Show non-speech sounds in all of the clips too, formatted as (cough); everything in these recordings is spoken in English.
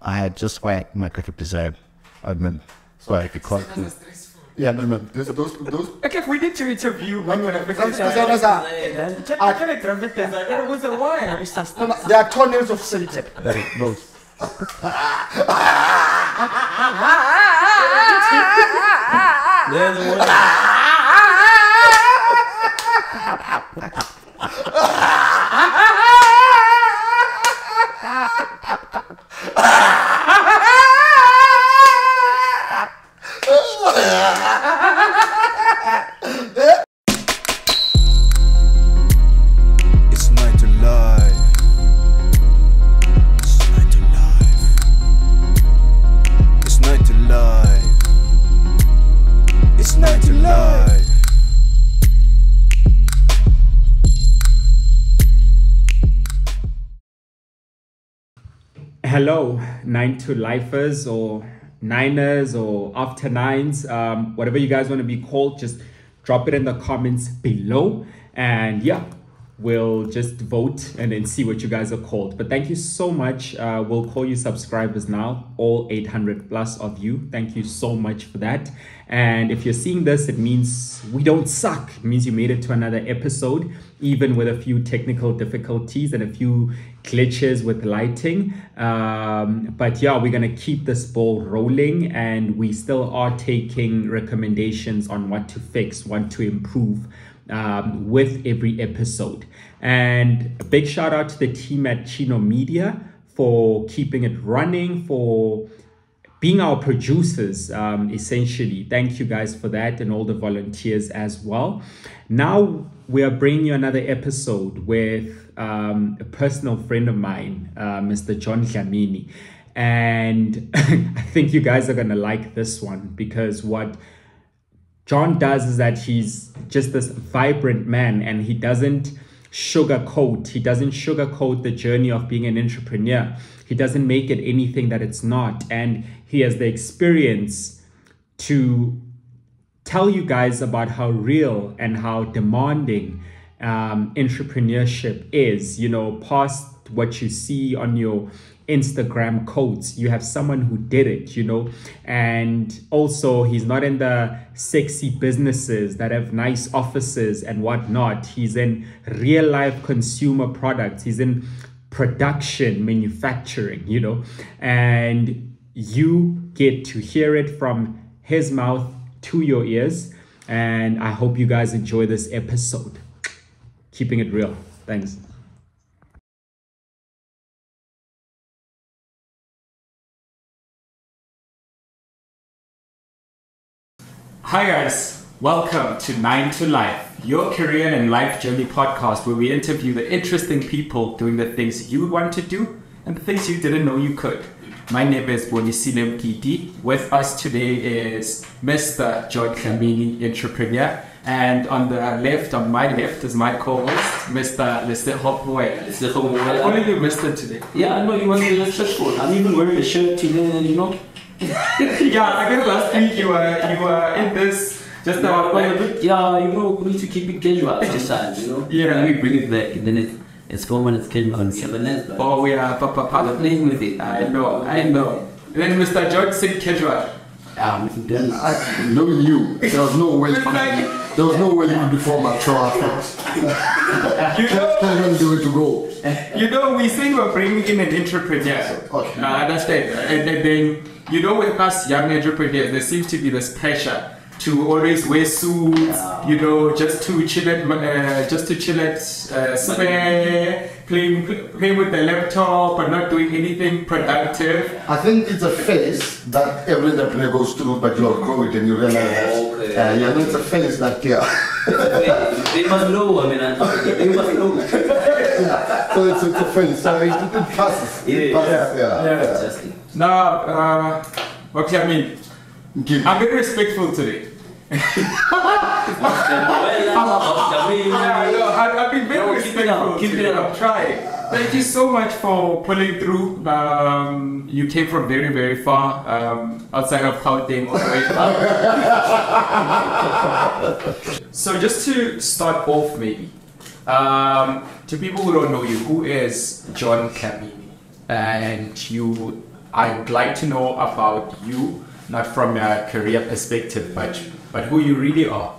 I had just whacked my cricket deserve. I mean, so I could quite. Yeah, no, no. Those, those, those. Okay, we need to interview. No, no, no. Because, because uh, there is a, no, no, there are tunnels of symptom. Those. It's Hello, nine to lifers or niners or after nines, um, whatever you guys want to be called, just drop it in the comments below. And yeah, we'll just vote and then see what you guys are called. But thank you so much. Uh, we'll call you subscribers now, all 800 plus of you. Thank you so much for that. And if you're seeing this, it means we don't suck. It means you made it to another episode, even with a few technical difficulties and a few glitches with lighting. Um, but yeah, we're going to keep this ball rolling and we still are taking recommendations on what to fix, what to improve um, with every episode. And a big shout out to the team at Chino Media for keeping it running, for being our producers, um, essentially. Thank you guys for that and all the volunteers as well. Now we are bringing you another episode with um, a personal friend of mine, uh, Mr. John Dlamini. And (laughs) I think you guys are going to like this one because what John does is that he's just this vibrant man and he doesn't sugarcoat. He doesn't sugarcoat the journey of being an entrepreneur. He doesn't make it anything that it's not. And he has the experience to tell you guys about how real and how demanding um, entrepreneurship is. You know, past what you see on your Instagram quotes, you have someone who did it, you know, and also he's not in the sexy businesses that have nice offices and whatnot. He's in real life consumer products, he's in production, manufacturing, you know, and you get to hear it from his mouth to your ears. And I hope you guys enjoy this episode. Keeping it real. Thanks. Hi guys, welcome to Nine to Life, your career and life journey podcast where we interview the interesting people doing the things you want to do and the things you didn't know you could. My name is Bonisile Mkiti. With us today is Mr. John Dlamini, entrepreneur. And on the left, on my left, is my co-host, Mr. Lester Hopway. I'm calling you Mr. today. Yeah, I know you want to be successful. I'm even wearing a shirt today, you know. (laughs) yeah, I guess last week you were you were in this just about Well, like, yeah, you know, we need to keep it casual exercise, you know. Yeah. Then we bring it back, and then it, it's fun when it's casual and Lebanese, oh we're papa. playing with it. I know, I know. And then Mr. George said casual. Um, then I know you. There was no way. It's like- There was no way you would before mature affairs. You know, Tell him the way to go. you know, we say we're bringing in an entrepreneur. Okay. I understand. And then, then, you know, with us young entrepreneurs, there seems to be this pressure to always wear suits, you know, just to chill at, uh, just to chill at uh, spare, playing, playing with the laptop, but not doing anything productive. I think it's a phase that every entrepreneur goes through, but you outgrow it and you realize that. Okay. Uh, yeah, no, it's a phase that, yeah. they must know. I mean, I- they must know. (laughs) yeah. So it's, it's a phase. So it, it passes. It Yeah. passes, yeah. Yeah. Justin. Now, uh, okay, I mean, I'm very respectful today. I've been very keep it up, trying. Thank you so much for pulling through. Um, you came from very, very far, um, outside of Gauteng, so just to start off, maybe, um, to people who don't know you, who is John Dlamini? And you I would like to know about you, not from a career perspective, but but who you really are.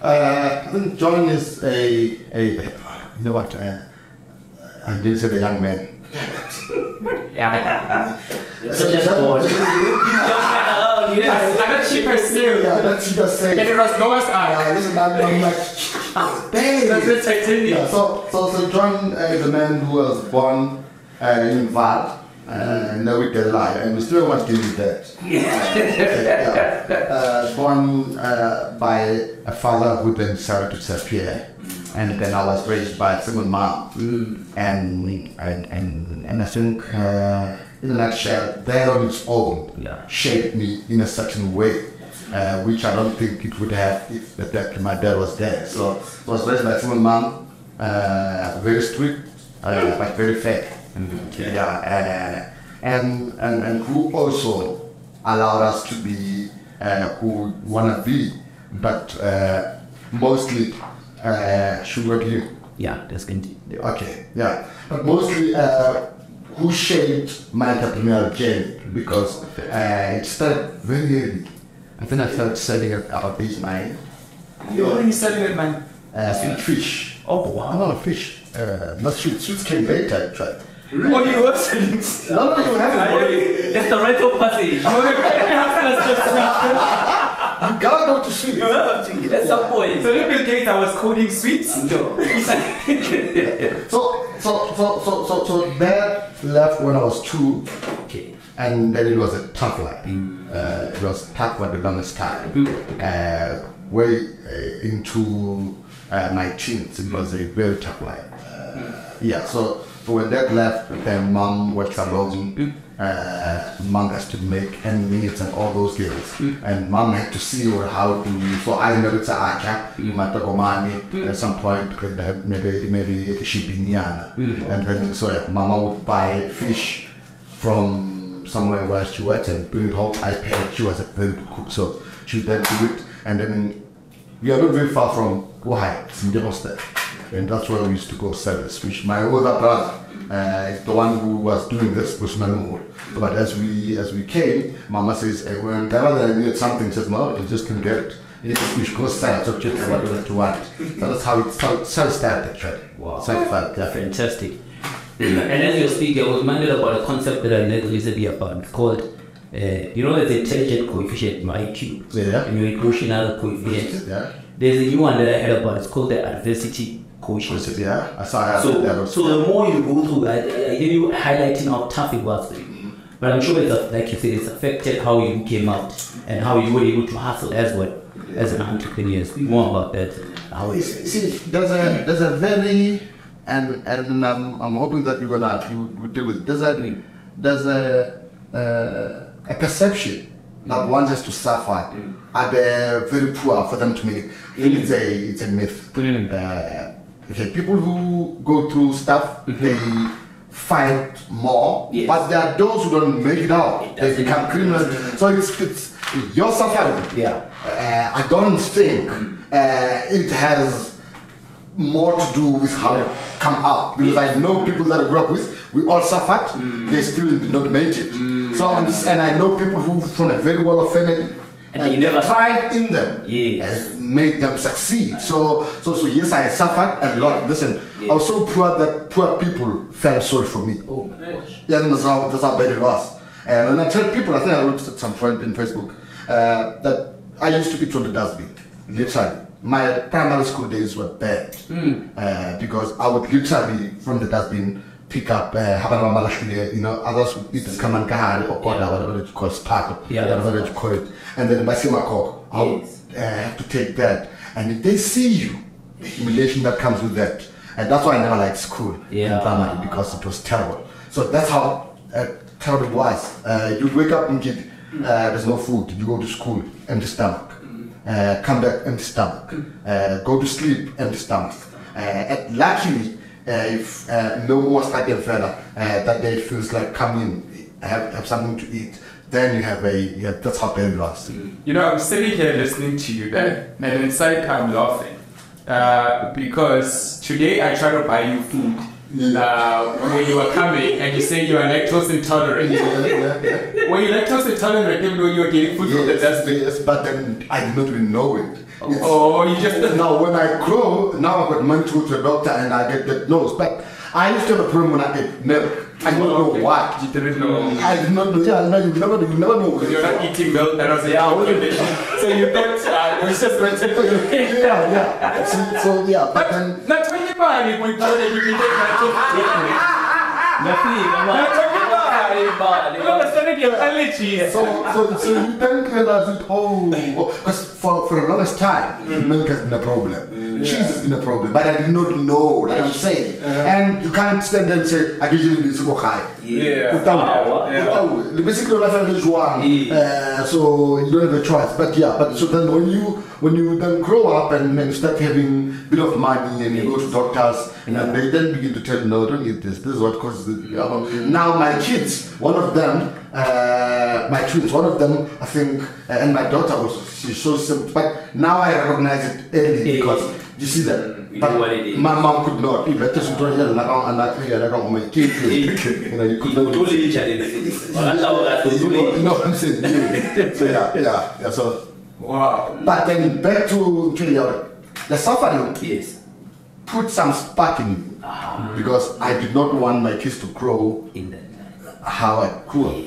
Uh, I think John is a, a you know what, uh, I didn't say the young man. Yeah. So just bored. Yes, I'm not cheaper still. Yeah, that's just (laughs) say. And it was Noah's eye. Listen, I'm, I'm like, dang. That's the titanium. Yeah, so, so, so John uh, is a man who was born uh, in Val, uh, no we can lie, and we still want to do that. (laughs) yeah. uh, born uh, by a father who then started to disappear, and then I was raised by a single mom, and, and, and, and I think, uh, in a nutshell, that on its own Yeah. shaped me in a certain way. Uh, which I don't think it would have if the my dad was there. So I was raised by a single mom, uh, very strict, uh, but very fair. Yeah, uh, and, and and who also allowed us to be uh, who we wanna be, but uh, mostly uh, sugar you. Yeah, that's good. Okay, yeah, but mostly uh, who shaped my entrepreneurial journey because uh, it started very early. I think I started studying about age nine. You already studied it, man. Uh, sweet fish. Oh, wow. I'm not a fish. Uh, not sweet. Sweets came later, actually. Oh, you were studying. No, no, you haven't. That's the right rental passage. (laughs) You gotta go to sweet. At some point. So little Gates, I was coding sweets. (laughs) So, so, so, so, so, so dad left when I was two, Okay. and then it was a tough life. Uh, it was tough for the longest time. Uh, way uh, into uh, my teens, it was a very tough life. Uh, yeah, so, so when dad left, then mom was alone. Uh, mom has to make ends meet and all those deals. Mm. And mom had to see what how to. So I know it's a acha, matakomani at some point, maybe maybe shibinyana. Mm. And then so yeah, mama would buy fish from somewhere where she worked and bring it home. I paid. She was a very good cook, so she then do it. And then we are not very far from Wuhai, Sindiroste. And that's where we used to go service, which my older brother, uh, is the one who was doing this was Manur. But as we as we came, Mama says, hey, when Dada needed something, says, no, you just can get it. You should go start so just what you to. So that's how it started, started actually. Wow. So it felt, yeah. Fantastic. and as you're speaking, I was reminded about a concept that I read recently about. It's called, uh, you know, there's the intelligent coefficient, my IQ. Yeah. And your equational coefficient. Yeah. There's a new one that I heard about. It's called the adversity quotient. Yeah. I saw I So, that so the more you go through, I, I hear you highlighting how tough it was for you. But I'm sure it's like you said, it's affected how you came out and how you were able to hustle as what as an entrepreneur. Speak more about that. How You it's see, there's a there's a very and and I'm, I'm hoping that you're gonna you will deal with it. There's a there's a uh, a perception that one has to suffer are they very poor for them to make it. It's a it's a myth. Uh, okay, people who go through stuff they fight more, Yes. but there are those who don't make it out. They become criminals. So it's it's your suffering. Yeah. Uh, I don't think uh, it has more to do with how it come out because I know people that I grew up with. We all suffered. They still did not make it. So and, and I know people who from a very well-off family. And And never- tried in them Yes. and made them succeed. So, so, so yes, I suffered a lot. Listen, I was so poor that poor people felt sorry for me. oh my gosh. Yeah, that's how, that's how bad it was. And when I tell people, I think I wrote at some point in Facebook, uh, that I used to be from the dustbin, literally. My primary school days were bad uh, because I would literally from the dustbin pick up uh, Habana Malashvili, you know, others Kamankahari or Koda, whatever you call it, sparkle, Yeah. whatever you call it. And then Masimako, I would uh, have to take that. And if they see you, the humiliation that comes with that. And that's why I never liked school Yeah. in primary because it was terrible. So that's how uh, terrible it was. Uh, you wake up and get, uh, there's no food. You go to school, empty stomach. Uh, come back, empty stomach. Uh, go to sleep, empty stomach. Uh, luckily, uh, if uh, no more studying further, uh, that day feels like come in, have, have something to eat. Then you have a, yeah, that's how bad was. You know, I'm sitting here listening to you, then, and inside I'm laughing. Uh, because today I try to buy you food uh, when you were coming and you say you are lactose intolerant. Yeah, yeah, yeah. Were you lactose intolerant even though you were getting food from the Yes, dustbin? yes, but then I did not even know it. It's- Oh, you just Now, when I grow, now I've got money to go to a doctor and I get diagnosed. But I used to have a problem when I ate milk. I don't know Okay. why. You didn't know. I did not know. Yeah, no, you never, you never know. You're not eating milk that was a Yeah, cow well, condition. So you thought uh, it was just mentioned. (laughs) yeah, yeah. So, so yeah, but then Not talking about it when you you can take that Nafika, Not talking about it. You understand your. So, so, so you then realize it, oh, because for, for the longest time, milk has been a problem. Cheese has been a problem, but I did not know, like I'm saying. And you can't stand there and say, I you this go high. Yeah. Without, Yeah. without, basically, life is one. Uh, so you don't have a choice. But yeah, but so then when you when you then grow up and then start having bit of money and you go to doctors and they then begin to tell you, no, don't eat this. This is what causes it. You? Now my kids, one of them, uh, my twins, one of them, I think, uh, and my daughter also, she's so simple. But now I recognize it early Yeah. because you see that. You But know what it is. my mom could not. If I just don't hear like I'm not here, like I'm my kid. (laughs) You know, you could not. Utole challenge. Wakallawa You know what I'm saying? Yeah. (laughs) So yeah, yeah, yeah. So, Wow. but then back to to your the suffering. Yes. Put some spark in me because I did not want my kids to grow In that. how I grew up.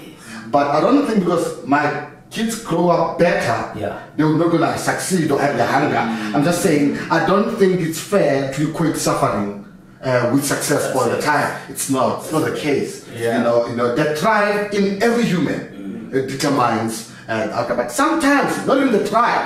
But I don't think because my kids grow up better, Yeah. they're not gonna succeed or have the hunger. I'm just saying I don't think it's fair to equate suffering uh, with success all the time. It's not. It's not the case. Yeah. You know. You know. The tribe in every human uh, determines. Uh, outcome. but sometimes, not even the tribe.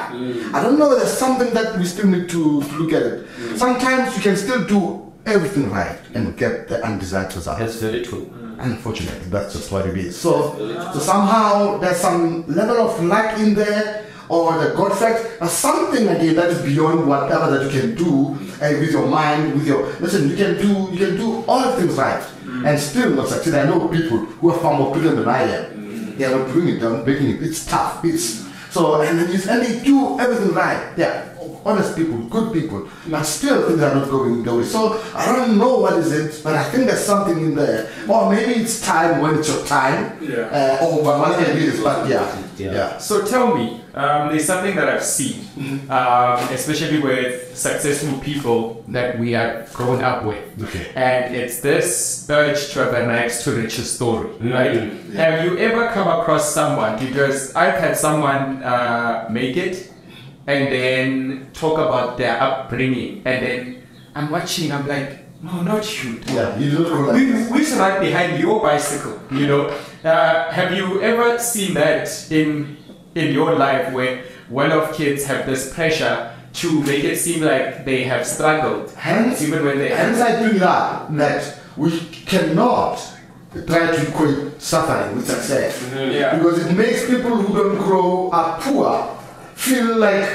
I don't know. There's something that we still need to, to look at it. Sometimes you can still do everything right and get the undesired result. That's very true. Unfortunately, that's just what it is. So, so somehow there's some level of luck in there, or the God fact, or something again that is beyond whatever that you can do uh, with your mind, with your listen. You can do you can do all things right and still not succeed. I know people who are far more brilliant than I am. They are not doing it, they're making it. It's tough. It's so and, and they do everything right. Yeah honest people, good people, but still things are not going the way. So I don't know what is it, but I think there's something in there. Or maybe it's time when it's your time. Yeah. Uh, or whatever it is, but yeah. Yeah. Yeah. So tell me, um, there's something that I've seen, um, especially with successful people that we are grown up with, Okay. and it's this urge to have a nice to riches story, right? Have you ever come across someone? Because I've had someone uh, make it, and then talk about their upbringing, and then I'm watching, I'm like, no, not you. Yeah, you don't go like We, this. we should ride behind your bicycle, you know. Uh, have you ever seen that in in your life where one of kids have this pressure to make it seem like they have struggled, Hence, even when they hence I bring up that we cannot try to equate suffering with success. Yeah. Because it makes people who don't grow up poor feel like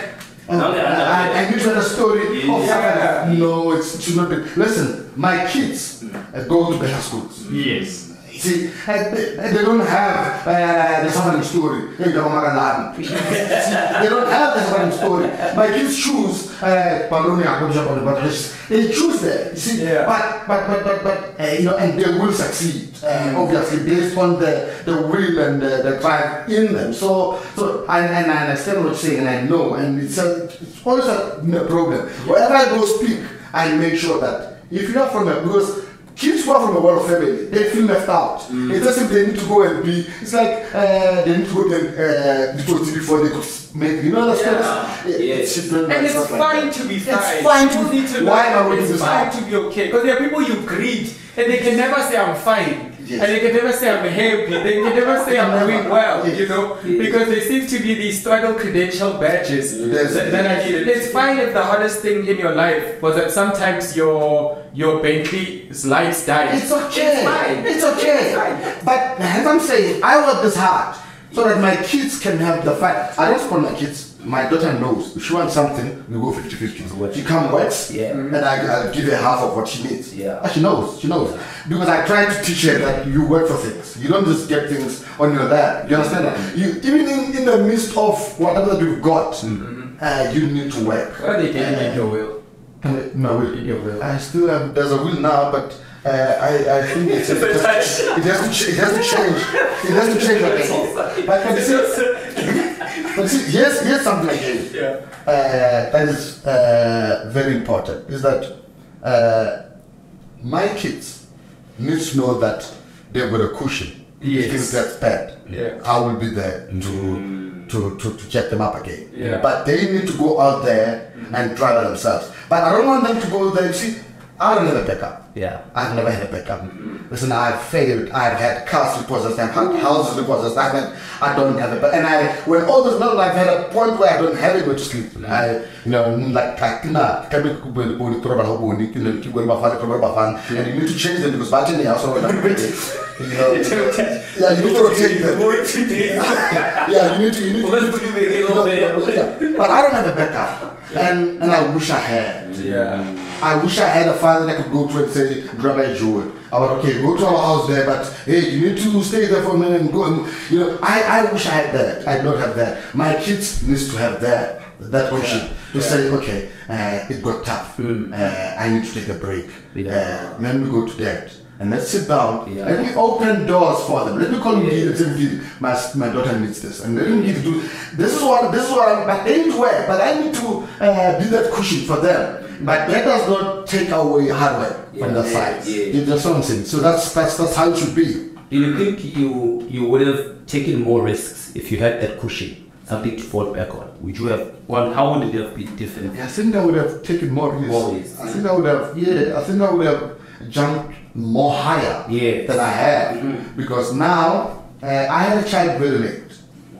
oh, No, they. I, I to have a story of Yeah. No, it's, it should not be. Listen, my kids uh, go to better schools. yes, See, they, they don't have uh, the suffering story. Hey, don't make a lot. See, they don't have the suffering story. My kids choose uh, Baroni, Abuja, but they choose that. You see, Yeah. but but but but, but uh, you know, and they will succeed. Uh, obviously, based on the, the will and the, the drive in them. So so and, and I understand what you're saying, and I know, and it's a, it's always a problem. Wherever I go speak, I make sure that if you are from a because kids who are from a well family, they feel left out. It's just if they need to go and be, it's like uh, they need to go and uh, be before they could make, you know, that's Yeah. it- Yes. it's children and it's stuff like fine to be fine. It's fine. fine to- need to why learn am I working It's fine to be okay because there are people you greet and they can never say I'm fine. Yes. And they can never say I'm happy. They can never say I'm doing (laughs) well, Yes. you know, because there seems to be these struggle credential badges Yes. that, that are needed. It's fine if the hardest thing in your life was that sometimes your your Bentley's lights died. It's okay. It's fine. It's okay. It's fine. But as I'm saying, I work this hard so that my kids can have the fight. I don't spoil my kids. My daughter knows if she wants something, we go 50 50. She come works, Yeah. and I, I'll give her half of what she needs. Yeah. And she knows. She knows. Because I try to teach her that you work for things. You don't just get things on your lap. Do you understand that? You even in, in the midst of whatever that you've got, uh, you need to work. Well, they can Uh, make your will. uh, No, will. Your will. I still have. There's a will now, but Uh, I, I think it's, it, has, it, has to, ch- it has to change. It has to change again. But, but, see, but see, here's, here's something again Yeah. uh, that is uh, very important is that uh, my kids need to know that they've got a cushion. Yes. If things get bad, Yeah. I will be there to, to, to, to check them up again. Yeah. But they need to go out there and try by themselves. But I don't want them to go there. You see, I don't have a backup. Yeah. I've never had a backup. Listen, I've failed. I've had cars repossessed and had houses. I mean, I don't have it. But and I, when all this now, I've had a point where I don't have it to sleep. Mm. I, you know, like like nah, can be cool to the when you know, keep going back, and you need to change them because back in the house, so like, (laughs) you know, yeah, you need to rotate them. (laughs) yeah, you need to, you need to. You know, yeah. But I don't have a backup, and and I wish I had. Yeah. I wish I had a father that could go to and say, Rabbi Joel, I would, okay, go to our house there, but hey, you need to stay there for a minute and go and, you know, I, I wish I had that. I don't have that. My kids needs to have that, that option to say, okay, uh, it got tough. Uh, I need to take a break. Yeah. Uh, then we go to that. And let's sit down. Yeah. Let me open doors for them. Let me call Gidi and say, my, my daughter needs this. And let me Gidi do this is what this is what I'm but they need work, but I need to uh, be that cushion for them. But that does not take away hard work from the Yeah. side. Yeah. Just what I'm saying. So that's that's that's how it should be. Do you think you you would have taken more risks if you had that cushion, something to fall back on? Would you have? Well, how would it have been different? I think I would have taken more risks. More risks. I think I would have yeah, I think I would have jumped more higher Yes. than I have. Because now uh, I had a child very late.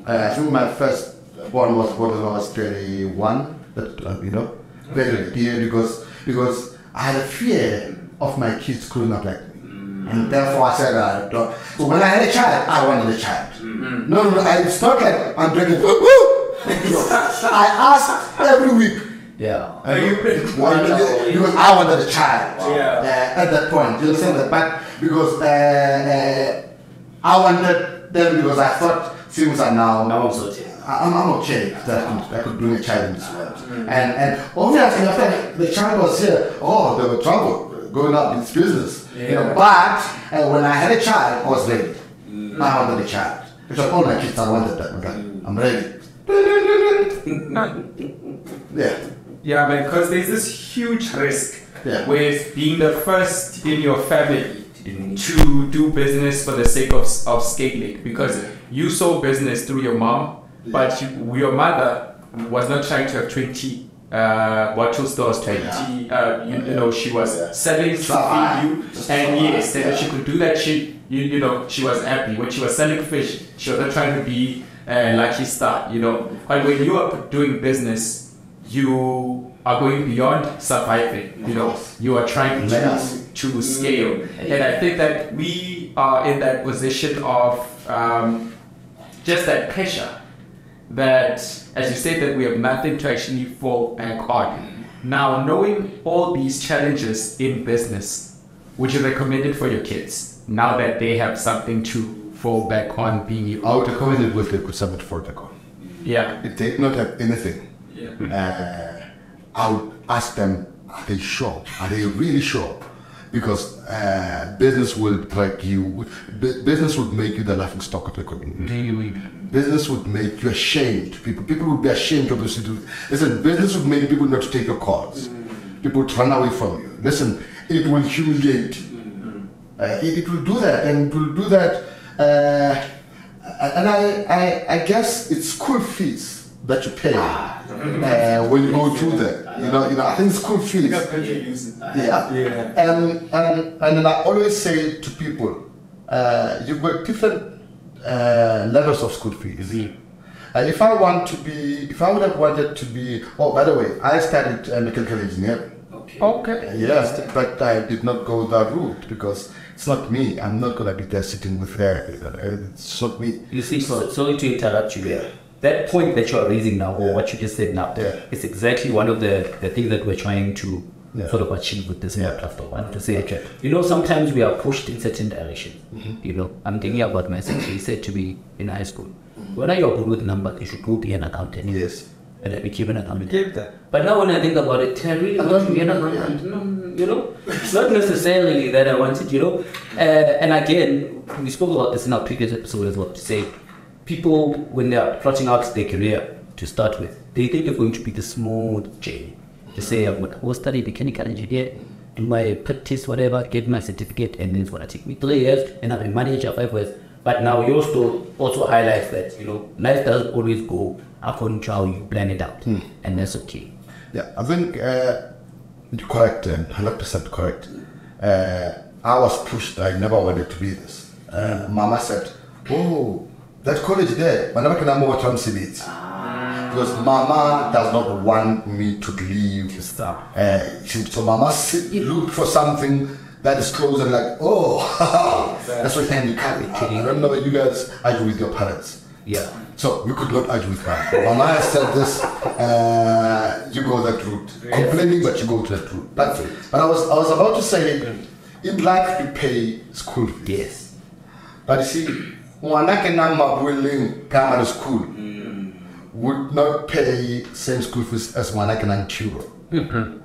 Uh, I think my first one was born when I was 21, but, uh, you know, very late. Yeah, because, because I had a fear of my kids growing up like me. And therefore I said, I don't. So when I had a child, I wanted a child. No, no, no, I, it's not like I'm breaking. No, (laughs) I asked every week, Yeah. are you Why? Because I wanted a child. Yeah. Uh, at that point, you understand that? But because uh, uh, I wanted them because I thought things are now. Now I'm sorted. I- I'm, I'm okay that I could, I could bring a child in this world. And and obviously after the child was here, oh, there were trouble going up in business. You know, but uh, when I had a child, I was ready. I wanted a child. It was all my kids. I wanted that. Okay, I'm ready. (laughs) Yeah. Yeah, because there's this huge risk Yeah. with being the first in your family to do business for the sake of, of scaling because you saw business through your mom, but you, your mother was not trying to have 20 uh, bottle stores, 20, uh, you, you know, she was selling to feed you, Just and yes, yeah. she could do that. She, you, you know, she was happy when she was selling fish. She was not trying to be uh, Lucky Star, you know. But when you are doing business, you are going beyond surviving. You know, you are trying to Yes. to scale, and I think that we are in that position of um, just that pressure that, as you said, that we have nothing to actually fall back on. Now, knowing all these challenges in business, would you recommend it for your kids now that they have something to fall back on? Being I would recommend it with the good summit for the call. yeah, If did not have anything, yeah, uh, I would ask them, are they sure? Are they really sure? Because uh, business will break you. Business would make you the laughing stock of the community. Business would make you ashamed. People, people would be ashamed of you. to- Listen, business would make people not to take your calls. People would run away from you. Listen, it will humiliate you. Uh, it, it will do that, and it will do that. Uh, and I, I, I guess it's school fees that you pay uh, when you go through that. You know, you know. I think school fees. Yeah. Yeah. And and and then I always say to people, uh, you've got different uh, levels of school fees. Uh, if I want to be, if I would have wanted to be, oh, by the way, I studied uh, mechanical engineering. okay, Yes, but I did not go that route because it's not me. I'm not gonna be there sitting with her. Uh, It's not me. You see, so, sorry to interrupt you there. That point that you are raising now, or what you just said now, Yeah. is exactly one of the, the things that we're trying to Yeah. sort of achieve with this Yeah. I wanted to say, you know, sometimes we are pushed in certain directions. Mm-hmm. You know, I'm thinking about myself. He said to me in high school, when you're good with numbers, you should go be an accountant. Yes. And I became an accountant. Give that. But now when I think about it, I really want to be an accountant. No, you know, it's not necessarily that I wanted, you know. Uh, and again, we spoke about this in our previous episode as well. To say, people when they are plotting out their career to start with, they think it's going to be the smooth journey. They say, I'm going to study mechanical engineer, do my practice, whatever, get my certificate, and then it's going to take me three years, and I'm a manager five years. But now your story also highlights that you know life doesn't always go according to how you plan it out, and that's okay. Yeah, I think uh, you're correct, um, 100% correct. Uh, I was pushed, I never wanted to be this. Uh, Mama said, Oh, that college there, whenever can I move to MCBs? Because Mama does not want me to leave. Stop. Uh, she, so Mama sit, looked for something that is close and like, oh, (laughs) that's what you carry. I don't know if you guys argue with your parents. Yeah. So we could not argue with her. Mama has said this, uh, you go that route. Complaining, but you go to that route. It. But I was, I was about to say, in life you pay school fees. Yes. But you see, ngwanake na mabueleng primary school mm. would not pay same school fees as ngwanake na children. Mm-hmm.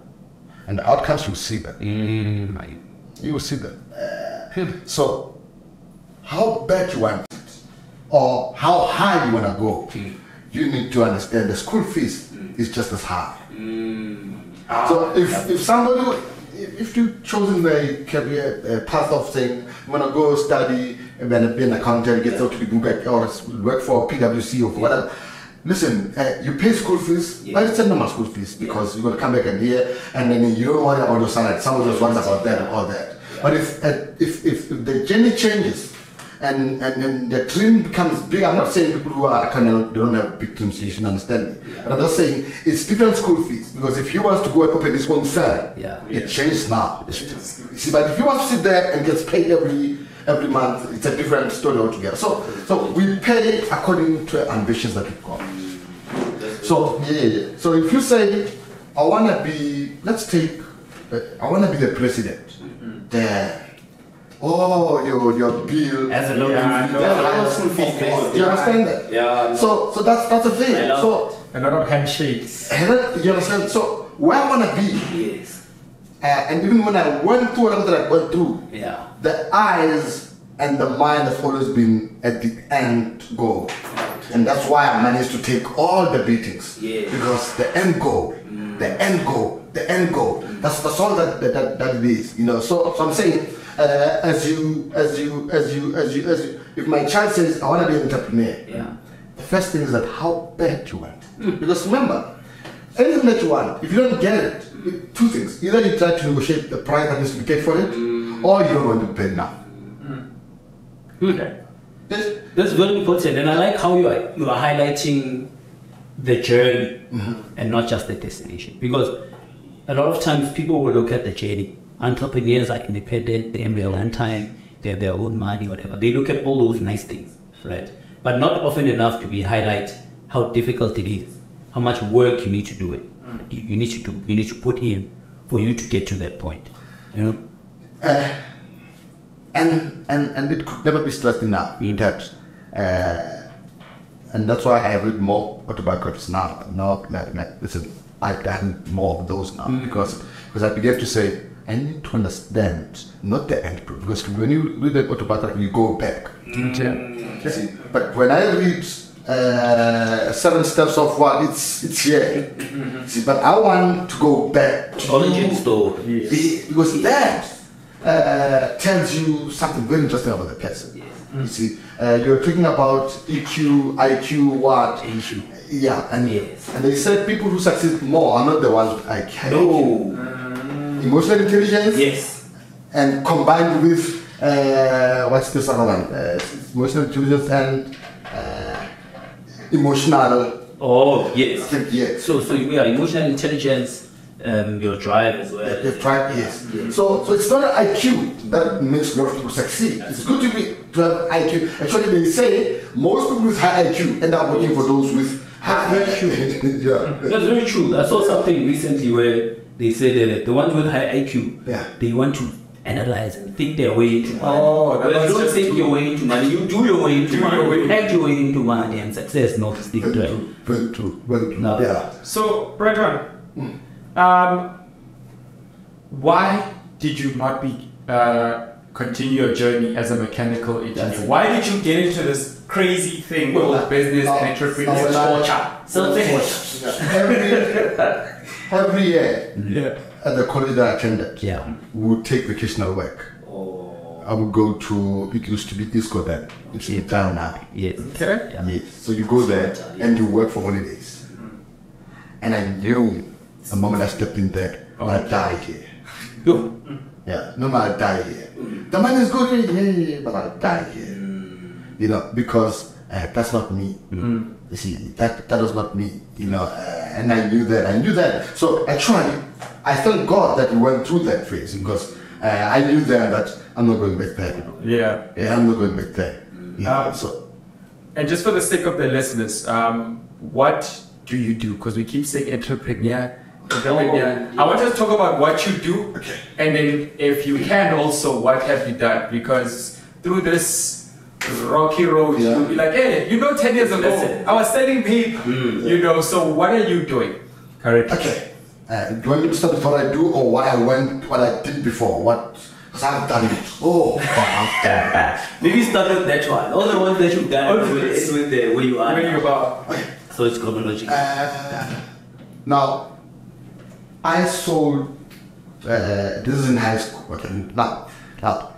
And the outcomes you see that. Mm, you will see that. Hmm. So, how bad you want it, or how high you want to go, hmm. you need to understand the school fees hmm. is just as high. Mm. So, if, if somebody, if, you've chosen the career uh, path of saying, you want to go study and then be an accountant, get out to be back or work for PwC or whatever. Listen, uh, you pay school fees, but it's a normal school fees because you're going to come back and here, and then you don't worry about your salary. Someone just wants about that or that. But if, uh, if, if the journey changes and, and, and the dream becomes big, I'm not saying people who are kind of, they don't have big dreams, you should understand me. But I'm just saying it's different school fees because if he wants to go and open his own firm, Yeah. it changes now. See, but if you want to sit there and gets paid every every month, it's a different story altogether. So so we pay according to ambitions that we've got. So yeah, yeah, yeah. So if you say, I want to be, let's take, uh, I want to be the president. there. oh, your your bill. As a loan, Yeah, no, yeah, no, school. Do you understand that? Yeah. So so that's that's the thing. I love So A lot of handshakes. you understand? So where I want to be, Yes. Uh, and even when I went through whatever that I went through, Yeah. the eyes and the mind have always been at the end goal. And that's why I managed to take all the beatings. Yeah. Because the end goal, the end goal, the end goal. That's, that's all that, that, that, it is. You know, so, so I'm saying, uh, as you, as you, as you, as you, as you, if my child says, I want to be an entrepreneur. Yeah. The first thing is that how bad you want. Because remember, anything that you want, if you don't get it- two things. Either you try to negotiate the price that needs to be paid for it, mm. or you don't want to pay now. Mm. Yes. That's very important, and I like how you are, you are highlighting the journey mm-hmm. and not just the destination. Because a lot of times people will look at the journey. Entrepreneurs are independent, they have their own time, they have their own money, whatever. They look at all those nice things, right? But not often enough to be highlight how difficult it is, how much work you need to do it. You, need to you need to put in for you to get to that point. You know? Uh, and and and it could never be stressed enough that uh, and that's why I have read more autobiographies now. Now, like, like, listen, I've done more of those now mm-hmm. because because I began to say I need to understand not the end because when you read the autobiography, you go back. Mm-hmm. You see, but when I read uh, seven steps of what it's it's here. See, but I want to go back to Origin story. Be- because that uh, tells you something very interesting about the person. You see, uh, you're talking about EQ, IQ, what? EQ. Yeah, and Yes. and they said people who succeed more are not the ones with IQ. No. Emotional intelligence Yes. and combined with uh, what's this other one? Uh, emotional intelligence and uh, emotional. Oh, yes. Yeah. So, so you are emotional intelligence, um, your drive as well. The tribe, yes. So, so it's not an IQ that makes of people succeed. It's good to be to have IQ. Actually, they say most people with high IQ end up working for those with high IQ. (laughs) yeah. That's very true. I saw something recently where they said that the ones with high IQ, Yeah. they want to analyze and think their way into money. Oh, that Whereas was you don't think too- your way into money. You do your way into Do money. your way. Act your way into money and success, not stick to Very it. true. Very true. Very true. No. Yeah. So, Brethren, um, why did you not be uh, continue your journey as a mechanical engineer? Why did you get into this crazy thing called business now- and entrepreneurship? now- Torture. Selfish. every, (laughs) every year Yeah. At the college that I attended, Yeah. we would take vocational work. Oh. I would go to, it used to be disco then. It's in town now. Yes. Okay. Yeah. Yes. So you go there and you work for holidays. And I knew the moment I stepped in there, oh. I die here. Yo. Yeah, no matter I die here. The money is good, yeah, yeah, yeah, but I'll die here. Mm. You know, because uh, that's not me. You see, that that was not me. You know, uh, and I knew that. I knew that. So actually, I thank God that we went through that phase because uh, I knew then that I'm not going back there. Yeah. Yeah, I'm not going back there. Yeah. Um, so And just for the sake of the listeners, um, what do you do? Because we keep saying entrepreneur. entrepreneur. I want to talk about what you do, Okay. and then if you can also, what have you done? Because through this rocky road, Yeah. you'll be like, hey, you know, 10 years ago, Listen. I was selling paper. You know, so what are you doing currently? okay. Uh, do you want me to start with what I do or what I went, what I did before? What? Because I've done it. Oh, I've done it. Maybe start with that one. All the ones that you've done All with, this. with the where you are. Where now. you about? So it's chronological. Uh, now, I sold. Uh, this is in high school. Okay, now, now,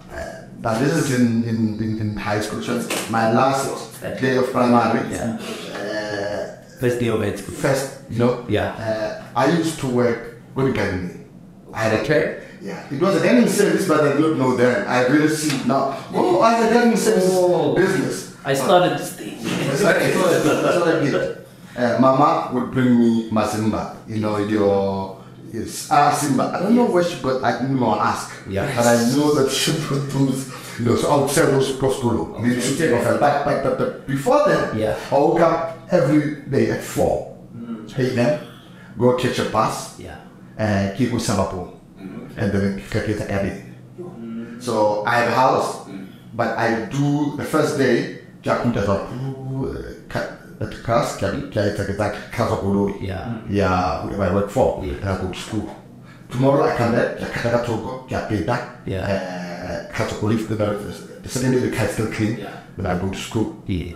now this is in, in, in, in high school. So my last day of primary. Yeah. Uh, First day of high school. first, No. Yeah. Uh, I used to work with Gandhi. I had a Okay. Yeah, it was a dining service, but I don't know then. I really see it now. Oh, I had a dining service Oh. business. I started this thing. That's what I did. That's what I. Uh, Mama would bring me Mazimba, you know, your yes, ah Simba. I don't know where she got. I didn't ask. Yeah. But I know that she produced, you know, so I would sell those postolo. Maybe she take off her back, back, back, back. Before then, Yeah. I woke up every day at four. Take them, go catch a bus, Yeah. uh, keep with Singapore, and then get it everything. So I have a house, but I do the first day, Jakunta at class, Kazakulu. Yeah. Yeah, where I work for, Yeah. and I go to school. Tomorrow I come back, Jakataka Togo, Japeda, Yeah. Kazakulu, the second day the cat still clean, Yeah. then I go to school. Yeah.